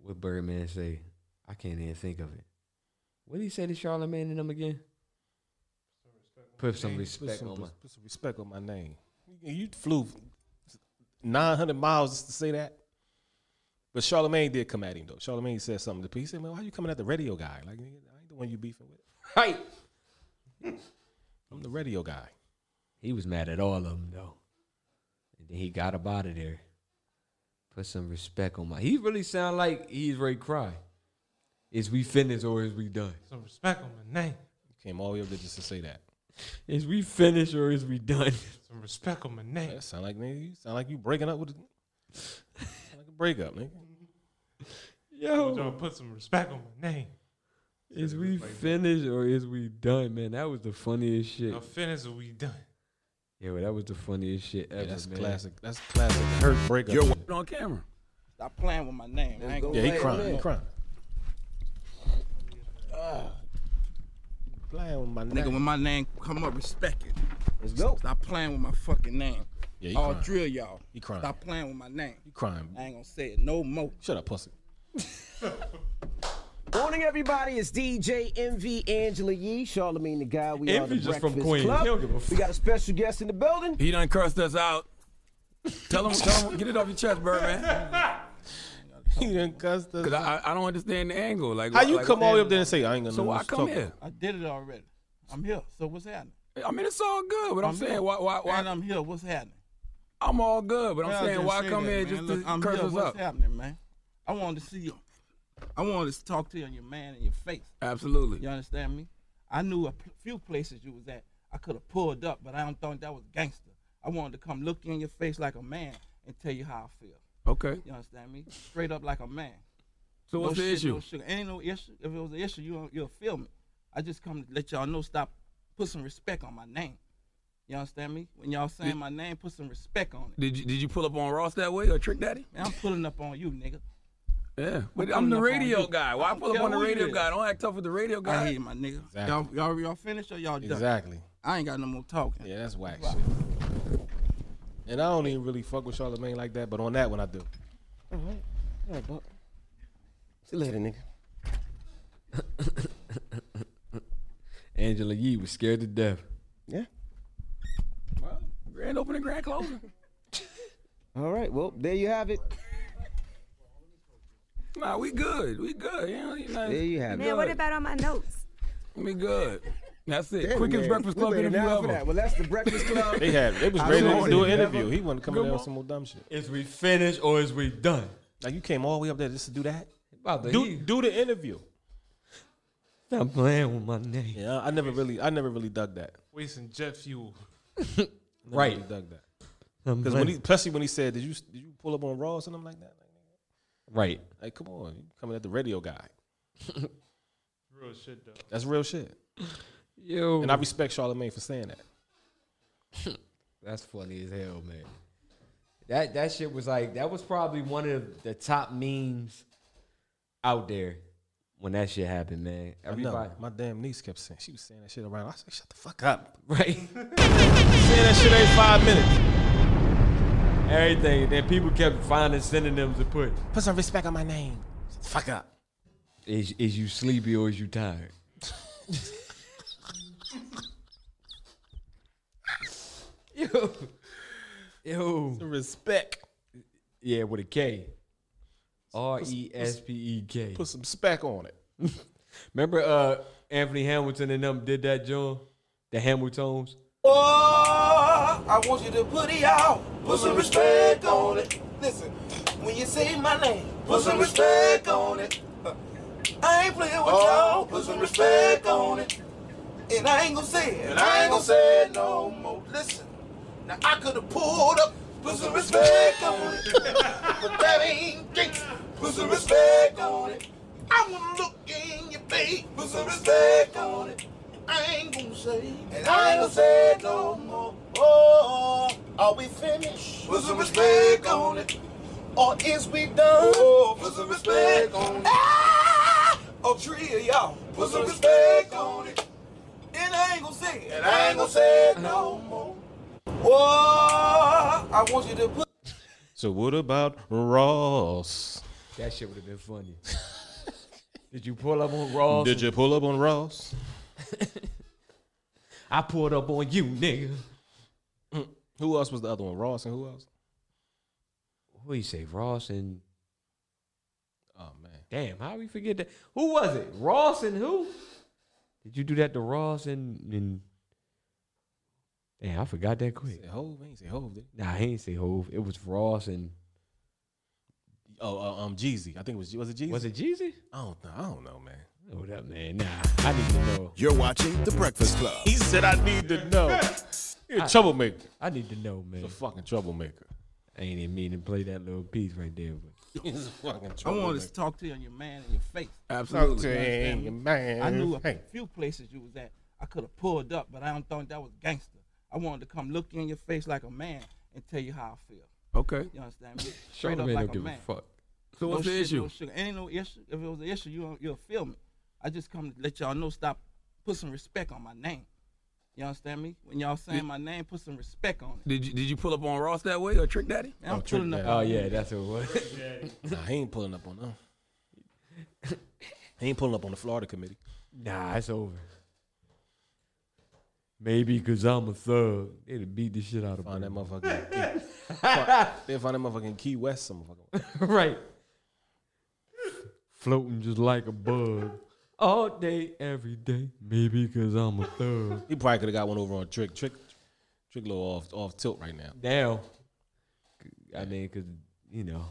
What Birdman say? I can't even think of it. What did he say to Charlamagne and them again? Put some Put respect some, on my. put some respect on my name. You you flew 900 miles just to say that. But Charlamagne did come at him though. Charlamagne said something to P. He said, "Man, why are you coming at the radio guy? Like, I ain't the one you beefing with. Right. I'm the radio guy." He was mad at all of them though. And then he got up out of there. Put some respect on my. He really sound like he's ready to cry. Is we finished or is we done? Some respect on my name. You came all the way up there just to say that. Is we finished or is we done? Some respect on my name. That sound like nigga, you sound like you breaking up with. A, sound like a breakup, nigga. Y'all Yo, put some respect on my name. is we finished or is we done, man? That was the funniest shit. Now finish or we done. Yeah, well, that was the funniest shit ever. Yeah, that's man. classic. That's classic. Hurt breakup. You're on camera. Stop playing with my name. I Yeah, he crying. He crying. Playing with my Nigga, name. when my name come up, respect it. Let's go. Stop playing with my fucking name. Yeah, he I'll crying. drill y'all. He crying. Stop playing with my name. He crying. I ain't gonna say it no more. Shut up, pussy. Morning, everybody. It's DJ Envy Angela Yee, Charlamagne the guy. We are the Envy just from Breakfast Queens. Club. He don't give a We got a special guest in the building. He done cursed us out. Tell him, tell him, get it off your chest, Birdman. He done cussed us. Cause I, I don't understand the angle. Like, How you like, come all the way up there and say I ain't gonna So know why come here? I did it already. I'm here. So what's happening? I mean, it's all good, but I'm, saying here. why, why, why? And I'm here. What's happening? I'm all good, but I'm Well, saying just why say come that, here man. just Look, to I'm curse here. us What's out? happening, man? I wanted to see you. I wanted to talk to you on your man in your face. Absolutely. You understand me? I knew a p- few places you was at. I could have pulled up, but I don't think that was gangster. I wanted to come look you in your face like a man and tell you how I feel. Okay. You understand me? Straight up like a man. So what's no the issue? No sugar. Ain't no issue. If it was an issue, you you'll feel me. I just come to let y'all know. Stop. Put some respect on my name. You understand me? When y'all saying my name, put some respect on it. Did you did you pull up on Ross that way or Trick Daddy? Man, I'm pulling up on you, nigga. Yeah, but I'm I'm the pulling up on radio guy. Why I don't pull up on the radio is. guy? Don't act tough with the radio I guy. hear you, my nigga. Exactly. Y'all, y'all, y'all finished or y'all done? Exactly. I ain't got no more talking. Yeah, that's whack shit. And I don't even really fuck with Charlamagne like that, but on that one I do. All right. All right, Buck. See you later, nigga. Angela Yee was scared to death. Yeah. Well, grand opening, grand closing. All right. Well, there you have it. Nah, we good. We good. You know, you know, There you have it. Man, what about on my notes? We good. That's it. Damn, Quickest man. breakfast We club waited interview now for ever. that. Well, that's the Breakfast Club. They had they was I ready don't to do an know. interview. He wasn't coming Good there with some more dumb shit. Is we finished or is we done? Like you came all the way up there just to do that? About to Do eat. do the interview. Stop playing with my name. Yeah, I never really I never really dug that. Wasting jet fuel. Never Right. really dug that. Because when he, especially when he said, "Did you did you pull up on Raw or something like that?" right. Like, come on, you coming at the radio guy. Real shit though. That's real shit. Yo. And I respect Charlamagne for saying that. That's funny as hell, man. That that shit was like that was probably one of the top memes out there when that shit happened, man. Everybody, My damn niece kept saying she was saying that shit around. I said, "Shut the fuck up." right? saying that shit every five minutes. Everything. Then people kept finding synonyms to put. Put some respect on my name. Shut the fuck up. Is is you sleepy or is you tired? Yo. Yo. Some respect. Yeah, with a K. R E S P E K. Put some spec on it. Remember uh Anthony Hamilton and them did that, John? The Hamiltons? Oh, I want you to put it out. Put some respect on it. Listen, when you say my name, put some respect on it. Uh, I ain't playing with y'all. Put some respect on it. And I ain't gonna say it. And I ain't gonna say it no more. Listen, now I could have pulled up. Put some respect on it. but that ain't drinks. Put some respect on it. I wanna look in your face. Put some respect on it. I ain't gonna say, and I ain't gonna say it no more. Oh, are we finished? Put some respect on it. Or is we done? Oh, put some respect on it. Ah! Oh, three of y'all, put some respect on it. And I ain't gonna say and I ain't gonna say it no more. Oh, I want you to put. So what about Ross? That shit would have been funny. Did you pull up on Ross? Did you pull up on Ross? I pulled up on you, nigga. Who else was the other one? Ross and who else? Who you say? Ross and Oh man. damn, how we forget that? Who was it? Ross and who? Did you do that to Ross and and Damn, I forgot that quick. Say Hov? Ain't say Hov, did he? Nah, he ain't say Hov. It was Ross and Oh, uh, um, Jeezy. I think it was. Was it Jeezy? was it Jeezy? I don't know. I don't know, man. Hold up, man. Nah, I need to know. You're watching The Breakfast Club. He said I need to know. You're a I- troublemaker. I need to know, man. He's a fucking troublemaker. I ain't even mean to play that little piece right there, but He's a fucking I troublemaker. wanted to talk to you on your man in your face. Absolutely. You understand me? Your man I knew a face. few places you was at. I could have pulled up, but I don't think that was gangster. I wanted to come look you in your face like a man and tell you how I feel. Okay. You understand me? Straight up like don't a give a man. fuck. So No what's the issue? No sugar. Ain't no issue. If it was an issue, you don't- you'll feel me. I just come to let y'all know. Stop. Put some respect on my name. You understand me? When y'all saying Did- my name, put some respect on it. Did you did you pull up on Ross that way or Trick Daddy? Man, I'm Oh, pulling up. Daddy. Oh yeah, that's what it was. Nah, he ain't pulling up on them. He ain't pulling up on the Florida committee. nah, it's over. Maybe because I'm a thug. They'd beat the shit out of Find that me. motherfucker. Find- They'll find that motherfucker in Key West, some motherfucker. right. Floating just like a bug. All day, every day. Maybe because I'm a thug. He probably could have got one over on Trick. Trick, Trick, a little off off tilt right now. Now, I mean, because, you know,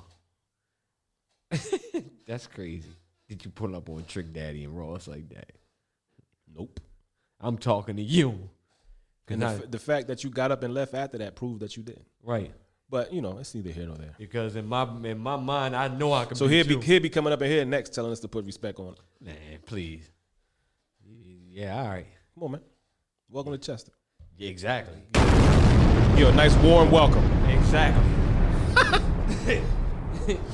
that's crazy. Did you pull up on Trick Daddy and Ross like that? Nope. I'm talking to you. And the, I- f- the fact that you got up and left after that proved that you did. right. But you know, it's neither here nor there. Because in my in my mind, I know I can So he'll be you. he'll be coming up in here next, telling us to put respect on. Man, please. Yeah, all right. Come on, man. Welcome to Chester. Yeah, exactly. You're a nice warm welcome. Exactly.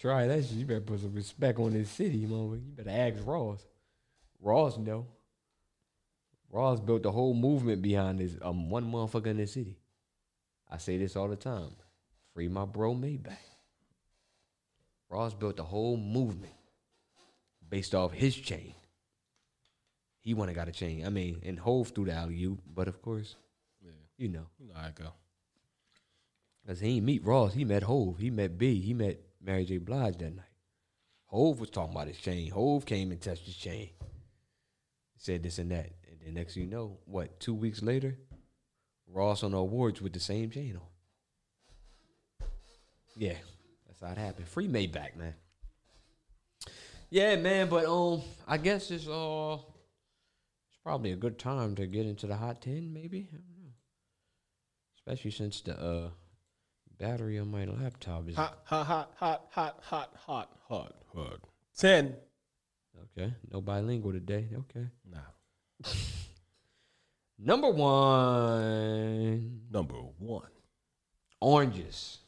Try that shit. You better put some respect on this city, motherfucker. You better ask Ross. Ross know. Ross built the whole movement behind this um one motherfucker in the city. I say this all the time. Free my bro Maybach. Ross built the whole movement based off his chain. He wanna got a chain. I mean, and Hov through the alley oop, but of course, Yeah. you know. You know how it go. Cause he ain't meet Ross, he met Hov, he met B, he met Mary J. Blige that night. Hov was talking about his chain. Hov came and touched his chain. Said this and that. And then next thing you know, what, two weeks later, Ross on the awards with the same chain on. Yeah, that's how it happened. Free Maybach, man. Yeah, man, but um I guess it's uh it's probably a good time to get into the hot ten, maybe. I don't know. Especially since the uh battery on my laptop is Hot, hot, hot, hot, hot, hot, hot, hot, hot. Ten. okay. No bilingual today. Okay. Nah. Number one. Number one. Oranges.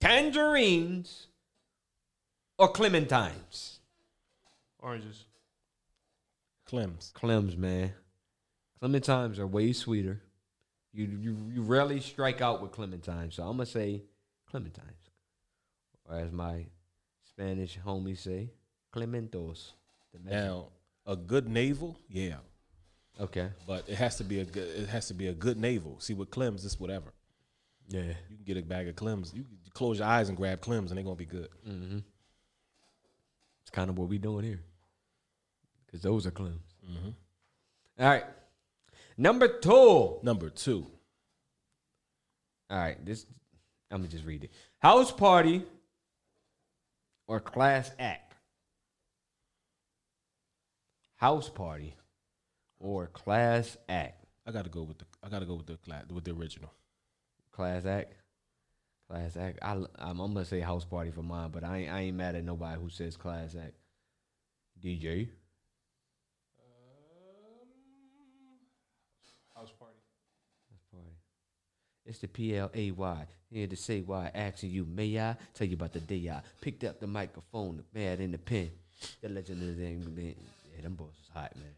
Tangerines or clementines. Oranges. Clems. Clems, man. Clementines are way sweeter. You you you rarely strike out with clementines, so I'm gonna say clementines, or as my Spanish homies say, clementos. The Mexican- Now, a good navel, yeah. Okay. But it has to be a good. It has to be a good navel. See with Clem's, it's whatever. Yeah. You can get a bag of Clem's. You can close your eyes and grab Clem's, and they're gonna be good. Mm-hmm. It's kind of what we doing here. Cause those are Clems. Mhm. All right. Number two. Number two. All right. This I'm gonna just read it. House party or class act. House party or class act. I gotta go with the. I gotta go with the cla- with the original. Class act. Class act. I, I'm, I'm gonna say house party for mine, but I ain't, I ain't mad at nobody who says class act. DJ. Um, house party. Party. It's the P L A Y. Here to say why asking you, may I tell you about the day I picked up the microphone, the pad in the pen. The legend of the. Yeah, them boys was hot, man.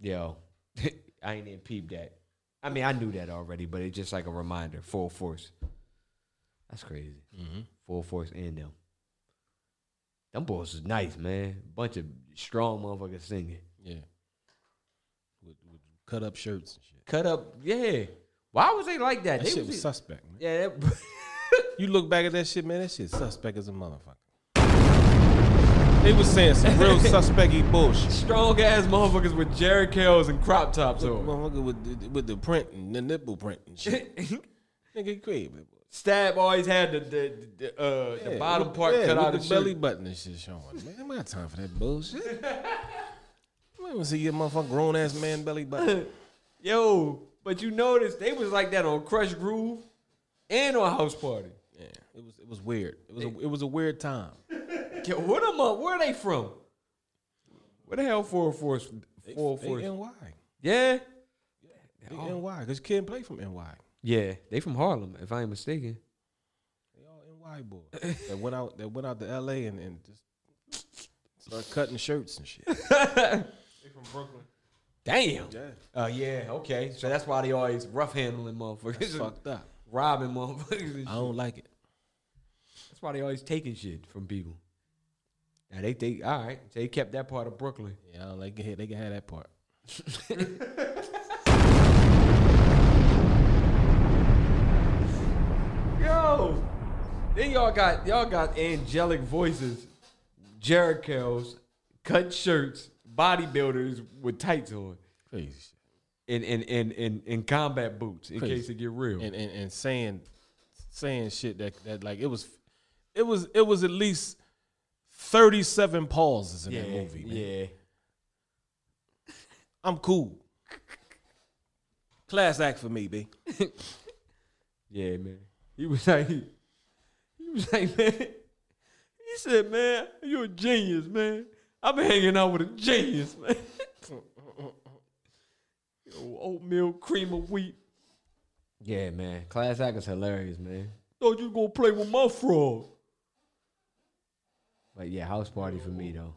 Yo, I ain't even peeped that. I mean, I knew that already, but it's just like a reminder. Full force. That's crazy. Mhm. Full force and them. Them boys is nice, man. Bunch of strong motherfuckers singing. Yeah. With, with cut up shirts and shit. Cut up, yeah. Why was they like that? That they shit was suspect, man. Yeah, that, You look back at that shit, man. That shit suspect as a motherfucker. They was saying some real suspecty bullshit. strong ass motherfuckers with Jheri curls and crop tops on. Motherfucker with the, with the print and the nipple print and shit. Nigga crazy. Stab always had the the, the, uh, the bottom with- part yeah, cut out the of belly button and shit showing. Man, I got time for that bullshit. I to see your motherfucking grown ass man belly button. Yo, but you notice they was like that on Krush Groove and on House Party. Yeah, it was it was weird. It was a, it was a weird time. Yo, where them up? Where are they from? Where the hell Full Force four They force? NY. Yeah, They NY because kid play from NY. yeah, they from Harlem, if I ain't mistaken. They all NY boys that went out that went out to LA and, and just started cutting shirts and shit. They from Brooklyn. Damn. Yeah. Oh yeah, okay. So that's why they always rough handling motherfuckers. That's fucked up. Robbing motherfuckers. and I don't like it. That's why they always taking shit from people. Now they think, all right, they kept that part of Brooklyn. Yeah, I don't like it. They can have that part. Yo, then y'all got y'all got angelic voices, Jericho's, cut shirts, bodybuilders with tights on, Crazy shit. and and and and, and combat boots in Crazy. case it get real. And, and and saying saying shit that that like it was it was it was at least thirty seven pauses in yeah, that movie. Man. yeah. I'm cool. Class act for me, B. Yeah, man. He was like, he was like, man. He said, man, you're a genius, man. I've been hanging out with a genius, man. Yo, oatmeal, cream of wheat. Yeah, man. Class act is hilarious, man. Thought you gonna play with my frog. But yeah, house party for me though.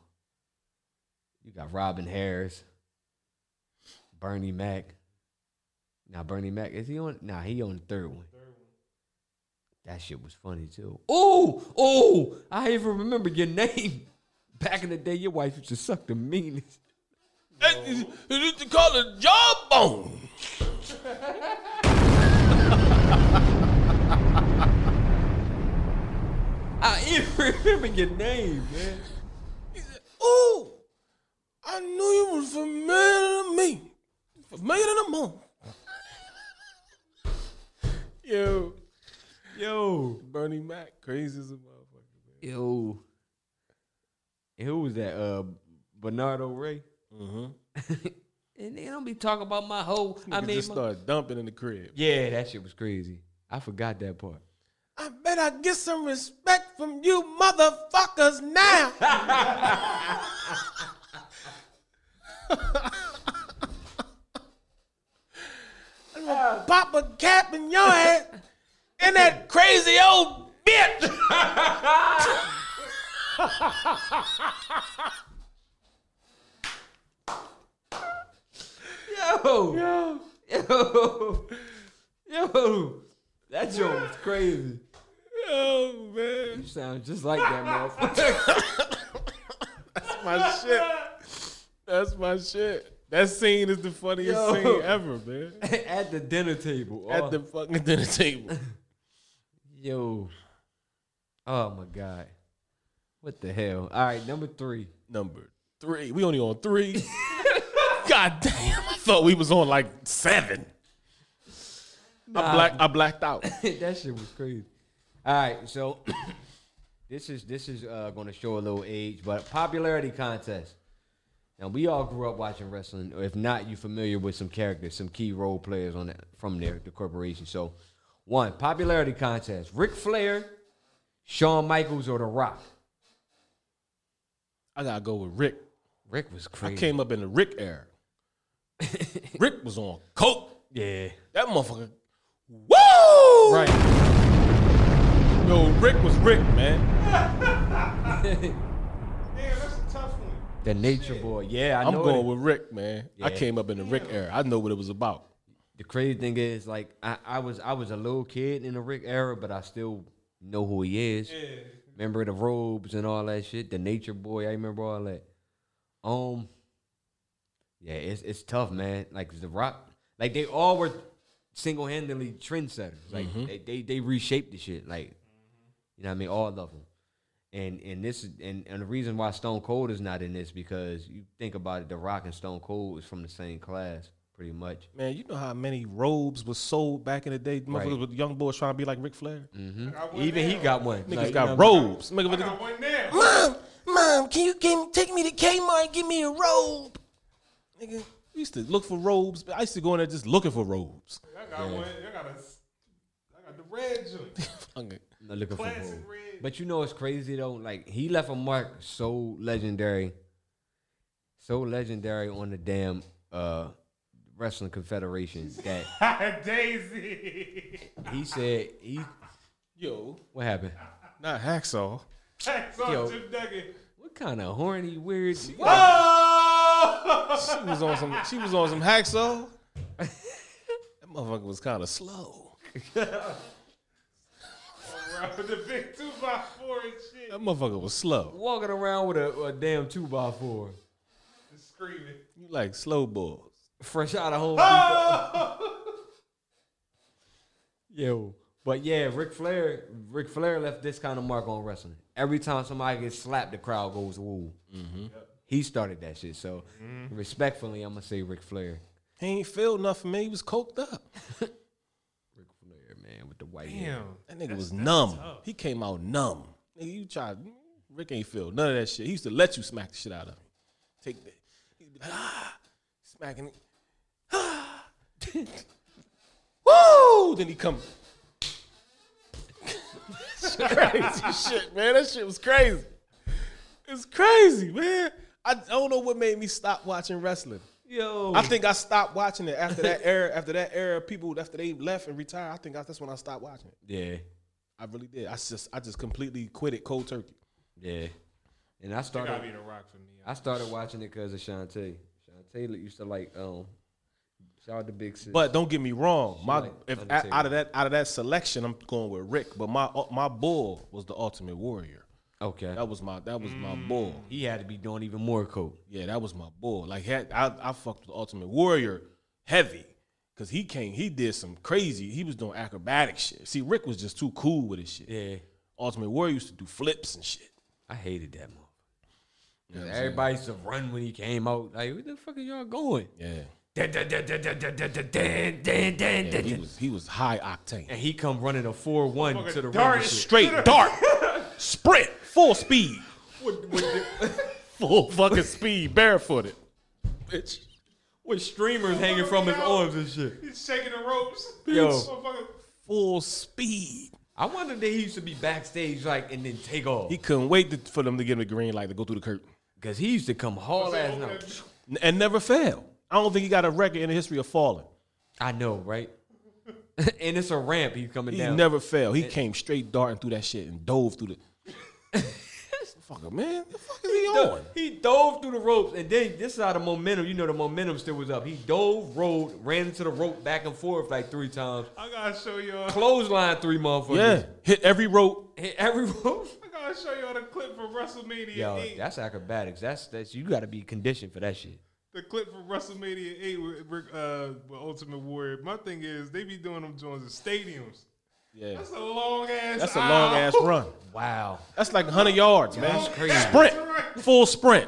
You got Robin Harris, Bernie Mac. Now Bernie Mac is he on? Nah, he on the third one. That shit was funny too. Oh, oh! I even remember your name. Back in the day, your wife used to suck the meanest. They used to call it jawbone. I even remember your name, man. Ooh, I knew you was familiar to me. Familiar to the moon. Yo, yo, Bernie Mac, crazy as a motherfucker. man. Yo. And who was that? Uh, Bernardo Ray. Mm-hmm. and they don't be talking about my hoe. I mean, just my- started dumping in the crib. yeah, that shit was crazy. I forgot that part. I bet I get some respect from you motherfuckers now. I'm gonna pop a cap in your head and that crazy old bitch. Yo, yo, yo, yo, that joke was crazy. Yo, man. You sound just like that motherfucker. That's my shit. That's my shit. That scene is the funniest Yo. scene ever, man. At the dinner table. At Oh. the fucking dinner table. Yo. Oh my God. What the hell? All right, number three. Number three. We only on three. God damn. I thought we was on like seven. I Nah. black I blacked out. that shit was crazy. All right, so this is this is uh, going to show a little age, but popularity contest. Now we all grew up watching wrestling. If not, you familiar with some characters, some key role players on that from there, the corporation. So, one popularity contest: Ric Flair, Shawn Michaels, or The Rock. I gotta go with Ric. Ric was crazy. I came up in the Ric era. Ric was on coke. Yeah. That motherfucker. Woo! Right. Yo, Ric was Ric, man. Damn, that's a tough one. The Nature Boy. Yeah, I I'm know. going it. with Ric, man. I came up in the Ric era. I know what it was about. The crazy thing is, like, I, I was I was a little kid in the Ric era, but I still know who he is. Remember the robes and all that shit. The Nature Boy, I remember all that. Um, yeah, it's it's tough, man. Like the Rock, like they all were single handedly trendsetters. Like Mhm. they, they they reshaped the shit. Like you know what I mean, all of them. And and this and, and the reason why Stone Cold is not in this because you think about it, The Rock and Stone Cold is from the same class, pretty much. Man, you know how many robes was sold back in the day? Motherfuckers Right. with young boys trying to be like Ric Flair. Mm-hmm. got one Even he got one. Niggas Like, got you know, robes. I Nigga, got one now. Mom, mom, can you give, take me to Kmart and give me a robe? Nigga, we used to look for robes. But I used to go in there just looking for robes. I got one. I got a. I got the red joint. Not looking for Classic gold. red. But you know what's crazy though? Like he left a mark so legendary, so legendary on the damn uh wrestling confederation that Daisy. he said he Yo, what happened? not hacksaw. Thanks Yo. Jim Duggan. What kind of horny weird? Oh! She was on some. She was on some hacksaw. that motherfucker was kind of slow. With the big two by four and shit. That motherfucker was slow. Walking around with a, a damn two by four, Just screaming. You like slow balls. Fresh out of home. Ah! Depot. Yo, but yeah, Ric Flair, Ric Flair left this kind of mark on wrestling. Every time somebody gets slapped, the crowd goes woo. Mm-hmm. He started that shit. So mm-hmm. respectfully, I'm gonna say Ric Flair. He ain't feel nothing, man. He was coked up. Ric Flair, man, with the white hair. Damn. That nigga was That's- that's numb. tough. He came out numb. Nigga, you tried. Ric ain't feel none of that shit. He used to let you smack the shit out of him. Take that. He'd be like, ah, smacking it. Ah. Woo! Then he come. crazy shit, man. That shit was crazy. It's crazy, man. I don't know what made me stop watching wrestling. Yo, I think I stopped watching it after that era. After that era, people after they left and retired. I think that's when I stopped watching it. yeah, I really did. I just I just completely quit it cold turkey. yeah. And I started. gotta be the rock for me. I started watching it because of Shantae. Shantae used to like um. Shout out to Big Sis. But don't get me wrong. She My like if Undertaker. out of that out of that selection, I'm going with Ric. But my uh, my bull was the Ultimate Warrior. okay, That was my that was my mm. bull. he had to be doing even more coke. Yeah, that was my bull. Like had, I I fucked with the Ultimate Warrior heavy. Cause he came, he did some crazy. He was doing acrobatic shit. See, Ric was just too cool with his shit. Yeah, Ultimate Warrior used to do flips and shit. I hated that motherfucker. You know what I'm saying? Everybody used to run when he came out. Like, where the fuck are y'all going? Yeah. He, was, high octane. And he come running a 4 1 to the dart, straight dart. Sprint. Full speed. Full fucking speed. Barefooted. Bitch. With streamers hanging from his arms and shit. He's shaking the ropes. Yo. Full speed. I wonder they used to be backstage like and then take off. He couldn't wait to, for them to give him the green light to go through the curtain. Because he used to come hard ass out. And never fail. I don't think he got a record in the history of falling. I know, right? and it's a ramp. He's coming He down. He never failed. He came straight darting through that shit and dove through the. Fucker, man. The fuck is he on? He dove through the ropes, and then this is how the momentum. You know, the momentum still was up. He dove, rolled, ran into the rope back and forth like three times. I gotta show y'all. Clothesline three motherfuckers. Yeah. Hit every rope, hit every rope. I gotta show y'all the clip from WrestleMania Yo, 8. that's acrobatics. That's that's you got to be conditioned for that shit. The clip from WrestleMania 8 with, uh, with Ultimate Warrior. My thing is, they be doing them joints in stadiums. Yeah. That's a long ass. That's a long ass run. Wow. That's like 100 yards, man. That's crazy. Sprint, full sprint,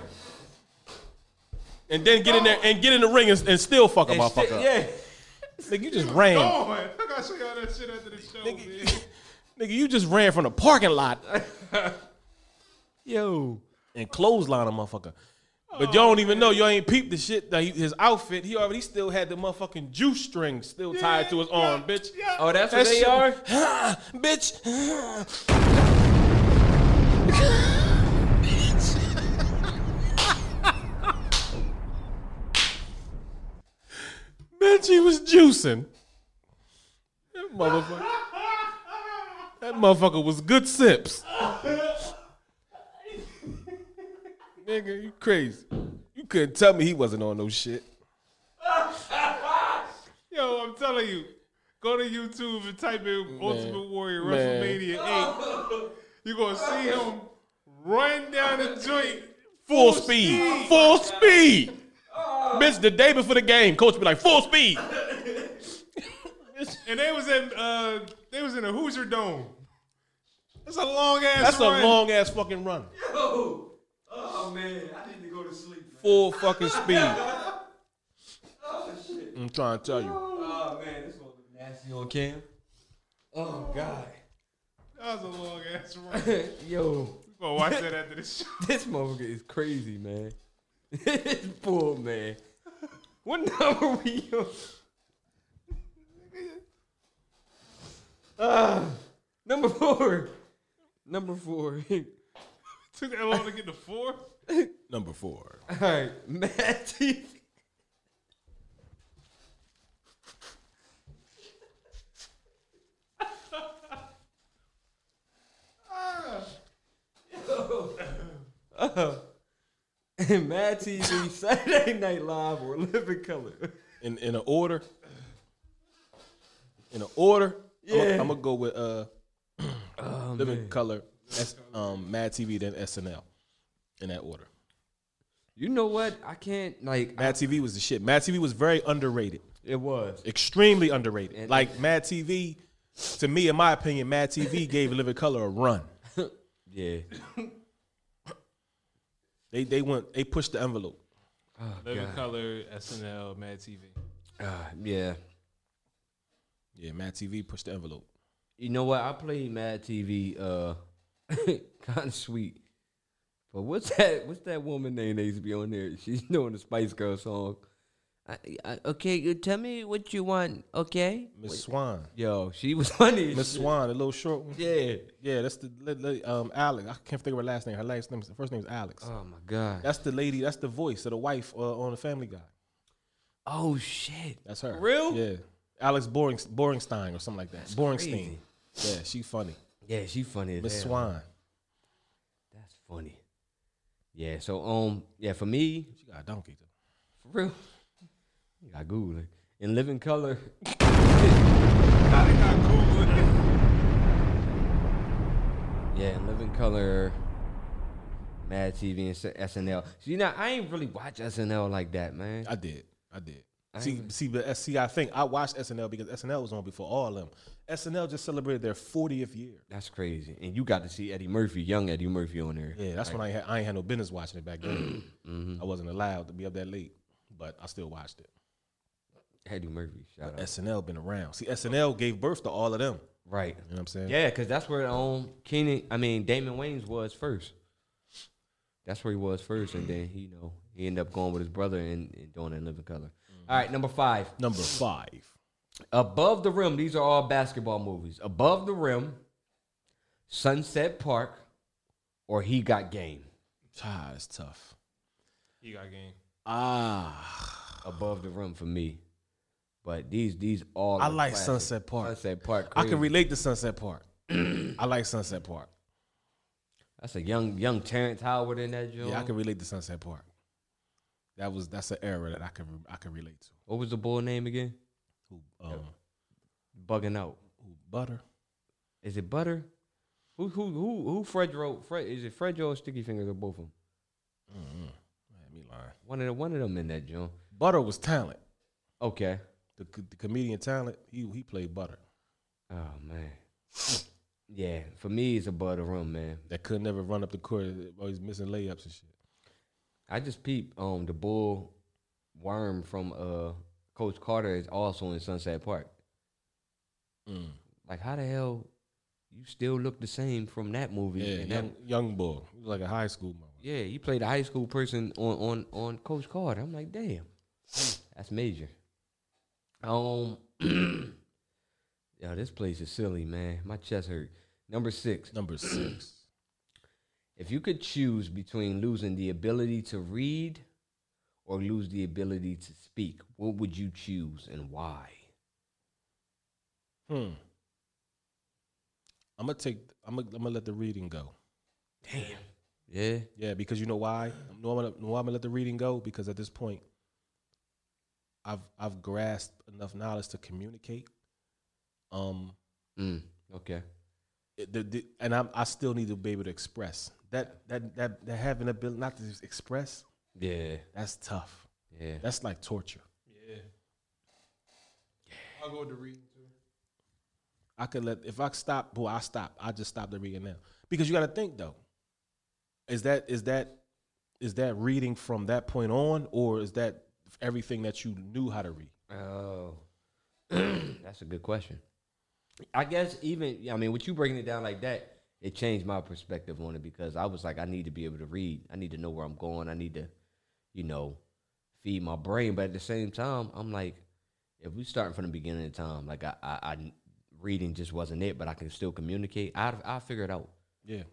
and then get in there and get in the ring and, and still fuck a And motherfucker. still- yeah. nigga, you just ran. Oh, man. I gotta show y'all that shit after the show, man. Nigga, you just ran from the parking lot Yo. and clothesline a motherfucker. But you don't even know. You ain't peeped the shit. That he, his outfit, he already still had the motherfucking juice string still tied to his arm, bitch. Oh, that's That what they shit- are. bitch. bitch, he was juicing. That motherfucker. That motherfucker was good sips. Nigga, you crazy. You couldn't tell me he wasn't on no shit. Yo, I'm telling you, go to YouTube and type in Ultimate Warrior Man. WrestleMania 8. You're gonna see him run down the joint Full speed. Full speed. Bitch, the day before the game, coach be like, full speed. And they was in uh they was in a Hoosier Dome. That's a long ass That's run. a long ass fucking run. Yo. Oh man, I need to go to sleep. Full fucking speed. Oh shit. I'm trying to tell you. Oh man, this gonna look nasty on cam. Oh god. That was a long ass run. Yo. We gonna watch that after this show. This motherfucker is crazy, man. it's bull, man. What number we on? Ah, number four. Number four. Took that long to get to four? Number four. All right, Mad TV. Uh, Mad TV, Saturday Night Live, or Living Color. In in an order. In an order. Yeah. I'm gonna go with uh Oh, Living man. Color, S, um, Mad TV, then SNL. In that order. You know what? I can't like. Mad TV was the shit. Mad TV was very underrated. It was. Extremely underrated. And- like Mad TV, to me, in my opinion, Mad TV gave Living Color a run. Yeah. They they went they pushed the envelope. Oh, Living God. Color, SNL, Mad TV. Uh, yeah. Yeah, Mad TV pushed the envelope. You know what? I played Mad TV. Uh, kind of sweet. But what's that? What's that woman name that used to be on there? She's doing the Spice Girl song. I, I, okay, you tell me what you want. Okay, Miss Swan. Yo, she was funny. Miss. Swan, the little short one. Yeah. Yeah, that's the li- li- um Alex. I can't think of her last name. Her last name, first name is Alex. Oh my god. That's the lady. That's the voice of the wife uh, on the Family Guy. Oh shit. That's her. Real? Yeah. Alex Boring Boringstein or something like that. Boringstein. crazy. Yeah, she funny. Yeah, she funny Miss. Swan. That's funny. Yeah. So um, yeah, for me, She got a donkey too. for real. You got Google it. In living color. Yeah, in living color. Mad TV and SNL. See, now I ain't really watch SNL like that, man. I did. I did. I see, ain't- see, but see, I think I watched SNL because SNL was on before all of them. SNL just celebrated their 40th year. That's crazy. And you got to see Eddie Murphy, young Eddie Murphy, on there. Yeah, that's when I had, I ain't had no business watching it back then. Mhm. I wasn't allowed to be up that late, but I still watched it. Eddie Murphy. Shout But out. SNL been around. See, SNL gave birth to all of them. Right. You know what I'm saying? Yeah, because that's where um Keenen, I mean Damon Wayans was first. That's where he was first, and then he, you know, he ended up going with his brother and, and doing it in living color. All right, number five. Number five. Above the Rim. These are all basketball movies. Above the Rim, Sunset Park, or He Got Game. Ah, it's tough. He got game. Ah, Above the Rim for me. But these these all. I like classic. Sunset Park. Sunset Park. I can relate to Sunset Park. I like Sunset Park. That's a young young Terrence Howard in that joint. Yeah, I can relate to Sunset Park. That was that's an era that I can I can relate to. What was the boy name again? Who um Bugging out. who Butter? Is it Butter? Who who who who Fredro? Fred is it Fred or Sticky Fingaz or both of them? Mm-hmm. Man, me lying. One of the, one of them in that joint. Butter was talent. Okay. The, the comedian talent. He he played Butter. Oh man. Yeah, for me it's a butter rum, man. That could never run up the court. Always missing layups and shit. I just peeped um the bull worm from uh Coach Carter is also in Sunset Park. Mm. Like how the hell you still look the same from that movie? Yeah, and young, that, young bull. He was like a high school yeah, you played a high school person on on on Coach Carter. I'm like, damn, that's major. Um, yeah, this place is silly, man. My chest hurt. Number six. Number six. If you could choose between losing the ability to read or lose the ability to speak, what would you choose and why? Hmm. I'm gonna take. I'm gonna, I'm gonna let the reading go. Damn. Yeah. Yeah, because you know why? No, I'm gonna, no, I'm gonna let the reading go because at this point, I've I've grasped enough knowledge to communicate. Um. Mm, okay. it- the, the, and I'm, I still need to be able to express that that that, that having ability not to just express. Yeah. That's tough. Yeah. That's like torture. Yeah. I'll go with the reading too. I could let if I stop, boy, I stop. I just stop the reading now because you got to think though. Is that is that is that reading from that point on, or is that everything that you knew how to read? Oh, that's a good question. I guess even I mean, with you breaking it down like that, it changed my perspective on it because I was like, I need to be able to read. I need to know where I'm going. I need to, you know, feed my brain. But at the same time, I'm like, if we starting from the beginning of time, like I, I, I reading just wasn't it, but I can still communicate. I, I figure it out. Yeah.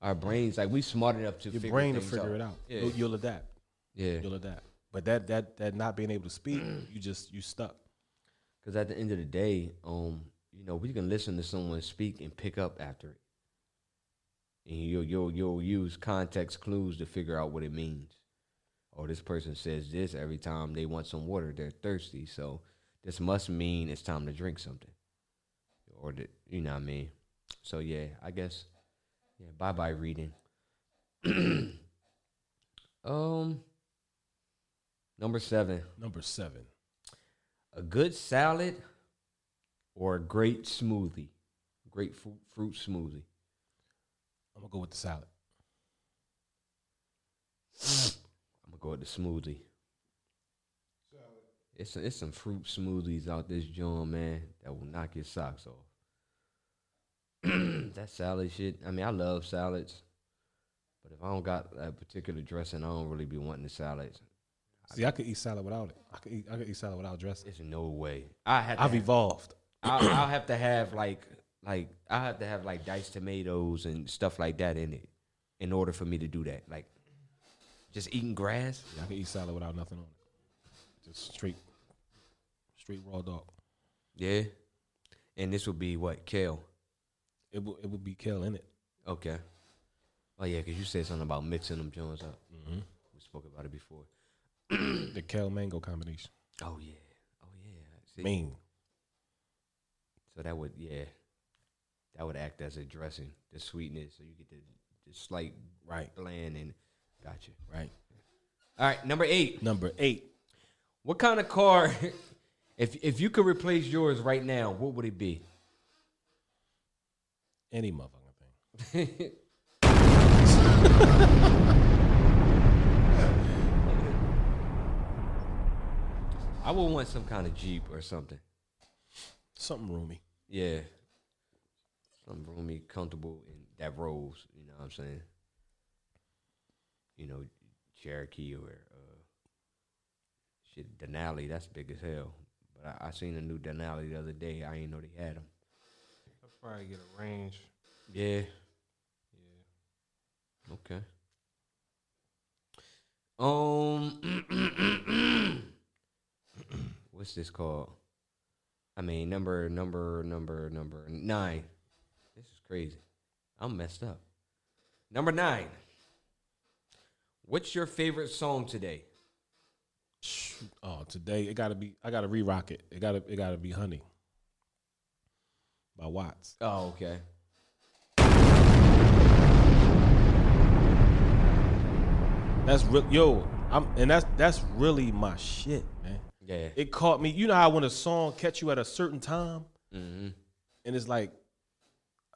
Our brains, like we smart enough to Your figure brain to figure it out. Yeah. You'll, you'll adapt. Yeah. You'll adapt. But that that that not being able to speak, you just you stuck. Because at the end of the day, um, you know, we can listen to someone speak and pick up after it. And you'll you'll you'll use context clues to figure out what it means. Oh, this person says this every time they want some water, they're thirsty. So this must mean it's time to drink something. Or the, you know what I mean? So yeah, I guess yeah, bye bye reading. um number seven. Number seven. A good salad or a great smoothie. Great fruit, fruit smoothie. I'm gonna go with the salad. I'm gonna go with the smoothie. It's it's some fruit smoothies out this joint, man, that will knock your socks off. that salad shit. I mean, I love salads, but if I don't got a particular dressing, I don't really be wanting the salads. See, I could eat salad without it. I could eat, I could eat salad without dressing. There's no way. I had I've have- evolved. I'll, I'll have to have like like I have to have like diced tomatoes and stuff like that in it in order for me to do that. Like just eating grass. Yeah, I can eat salad without nothing on it. Just straight, straight raw dog. Yeah. And this would be what kale. It would it would be kale in it. Okay. Oh yeah, because you said something about mixing them joints up. Mhm. We spoke about it before. the kale mango combination. Oh yeah. Oh yeah. See? Mean. So that would yeah, that would act as a dressing, the sweetness, so you get the, the slight right bland and gotcha. Right. All right, number eight. Number eight. What kind of car? If if you could replace yours right now, what would it be? Any motherfucking thing. I would want some kind of Jeep or something. Something roomy. Yeah. Something roomy, comfortable, in that rolls. You know what I'm saying? You know, Cherokee or uh, shit Denali. That's big as hell. But I, I seen a new Denali the other day. I didn't know they had them. I'll probably get a range. Yeah. Yeah. Okay. Um, what's this called? I mean, number, number, number, number nine. This is crazy. I'm messed up. Number nine. What's your favorite song today? Oh, today it gotta be. I gotta re-rock it. It gotta. It gotta be "Honey" by Watts. Oh, okay. That's real, yo. I'm and that's that's really my shit, man. Yeah. It caught me. You know how when a song catch you at a certain time, mm-hmm. and it's like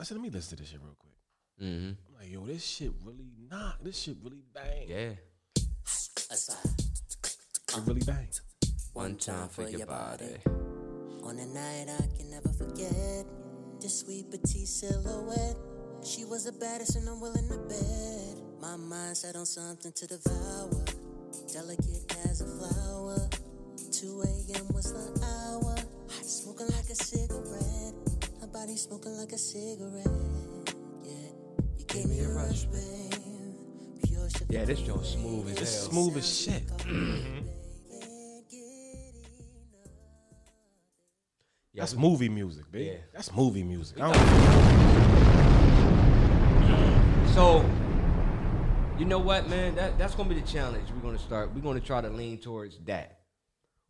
I said, let me listen to this shit real quick. Mm-hmm. I'm like, yo, this shit really knock. This shit really bang. Yeah. It really bang. One time for your body. On a night I can never forget. This sweet petite silhouette. She was the baddest and I'm willing to bet. My mind set on something to devour. Delicate as a flower. 2 a.m. was the hour. Smoking like a cigarette. Her body smoking like a cigarette. Yeah. You gave me a rush, babe. Pure. Yeah, this joint smooth as It's hell. smooth as shit. Mm-hmm. That's movie music, baby. Yeah. That's movie music. I don't, So, you know what, man? That that's gonna be the challenge. We're gonna start. We're gonna try to lean towards that.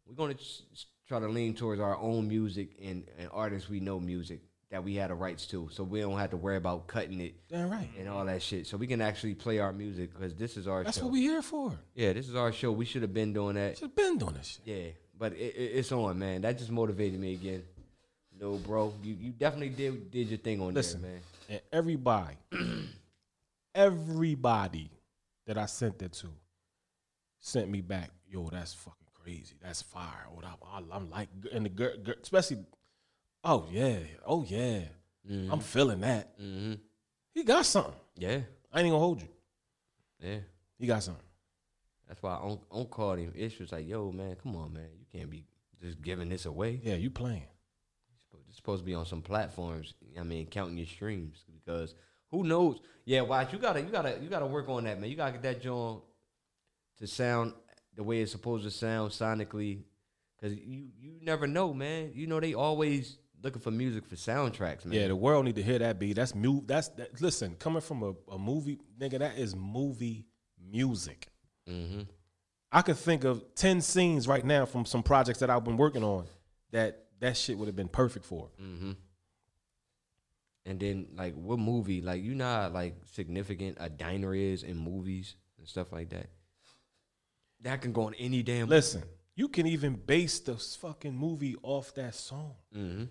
We're gonna s- s- try to lean towards our own music and, and artists we know music that we had the rights to, so we don't have to worry about cutting it Damn right. and all that shit. So we can actually play our music because this is our show. that's show. what we here for. yeah, this is our show. We should have been doing that. Should have been doing this shit. Yeah, but it, it, it's on, man. That just motivated me again. No, bro, you, you definitely did did your thing on Listen, there, man. and everybody, everybody that I sent that to sent me back. Yo, that's fucking crazy. That's fire. What I'm, I'm like, and the girl, especially, oh yeah, oh yeah, I'm feeling that. Mm-hmm. He got something. Yeah, I ain't gonna hold you. yeah. He got something. That's why I on on called him. Ish was like, "Yo, man, come on, man, you can't be just giving this away. Yeah, you playing. It's supposed to be on some platforms. I mean, counting your streams because who knows? Yeah, watch. You gotta, you gotta, you gotta work on that, man. You gotta get that joint to sound the way it's supposed to sound sonically, because you you never know, man. You know they always looking for music for soundtracks, man. Yeah, the world need to hear that beat. That's mu. That's that, listen. Coming from a, a movie, nigga, that is movie music. Mm-hmm. I could think of ten scenes right now from some projects that I've been working on that that shit would have been perfect for. Mm-hmm. And then like what movie? Like you know how like significant a diner is in movies and stuff like that. That can go on any damn. Listen, you can even base the fucking movie off that song. Mm-hmm.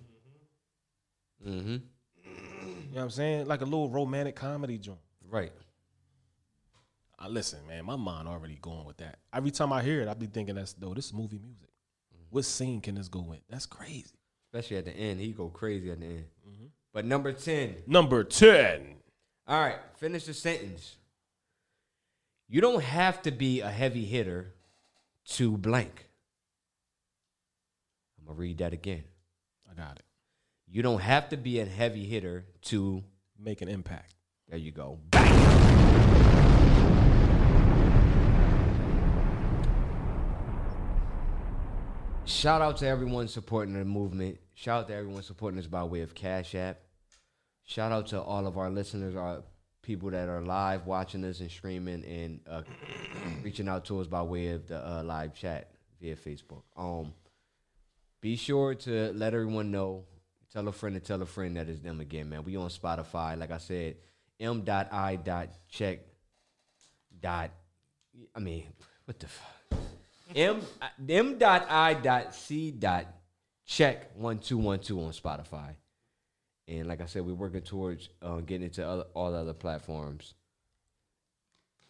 Mm-hmm. You know what I'm saying? Like a little romantic comedy joint. Right. I listen, man. My mind already going with that. Every time I hear it, I be thinking that's though this is movie music. What scene can this go in? That's crazy. Especially at the end, he go crazy at the end. But number ten. Number ten. All right, finish the sentence. You don't have to be a heavy hitter to blank. I'm gonna read that again. I got it. You don't have to be a heavy hitter to Make an impact. There you go. Shout out to everyone supporting the movement. Shout out to everyone supporting us by way of Cash App. Shout out to all of our listeners, our people that are live watching us and streaming and uh, reaching out to us by way of the uh, live chat via Facebook. Um, be sure to let everyone know. Tell a friend to tell a friend that is them again, man. We on Spotify. Like I said, m.i.check dot. I mean, what the fuck? M m dot I dot C dot check one two one two on Spotify. And like I said, we're working towards uh, getting into other, all the other platforms.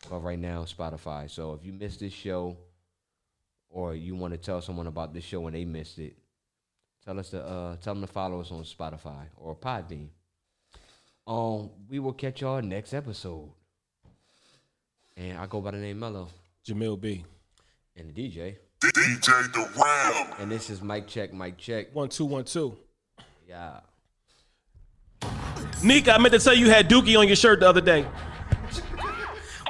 But right now, Spotify. So if you missed this show, or you want to tell someone about this show and they missed it, tell us to uh, tell them to follow us on Spotify or Podbean. Um, we will catch y'all next episode. And I go by the name Mello. Jamil B. And the DJ. DJ the Ram. And this is Mic Check, Mic Check. One two one two. Yeah. Nika, I meant to tell you you had Dookie on your shirt the other day.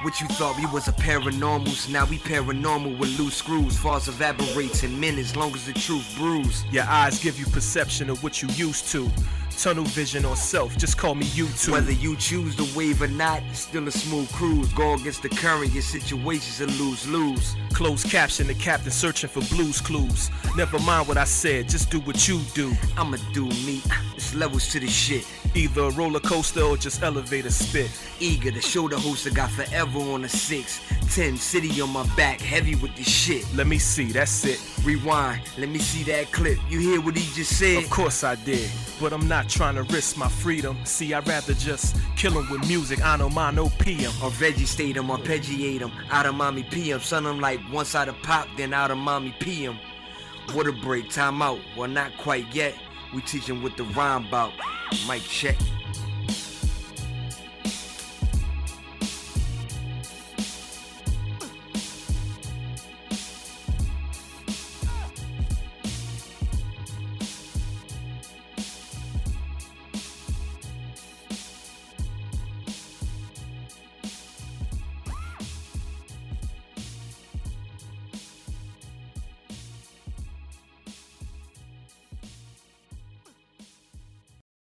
What you thought we was a paranormals, now we paranormal with loose screws. Falls evaporates in minutes, long as the truth brews. Your eyes give you perception of what you used to. Tunnel vision or self, just call me YouTube. Whether you choose to wave or not, it's still a smooth cruise. Go against the current, your situation's a lose lose. Closed caption, the captain searching for Blue's Clues. Never mind what I said, just do what you do. I'ma do me. It's levels to the shit. Either a roller coaster or just elevator spit. Eager to show the host I got forever on a six. Ten city on my back, heavy with this shit. Let me see, that's it. Rewind, let me see that clip. You hear what he just said? Of course I did, but I'm not trying to risk my freedom. See, I'd rather just kill 'em with music. I know mine, no PM. Or veggie state him, arpeggiate him. Out of mommy PM. Son, I'm like one side of pop, then out of mommy PM. Water break, time out. Well, not quite yet. We teaching what the rhyme about. Mic check.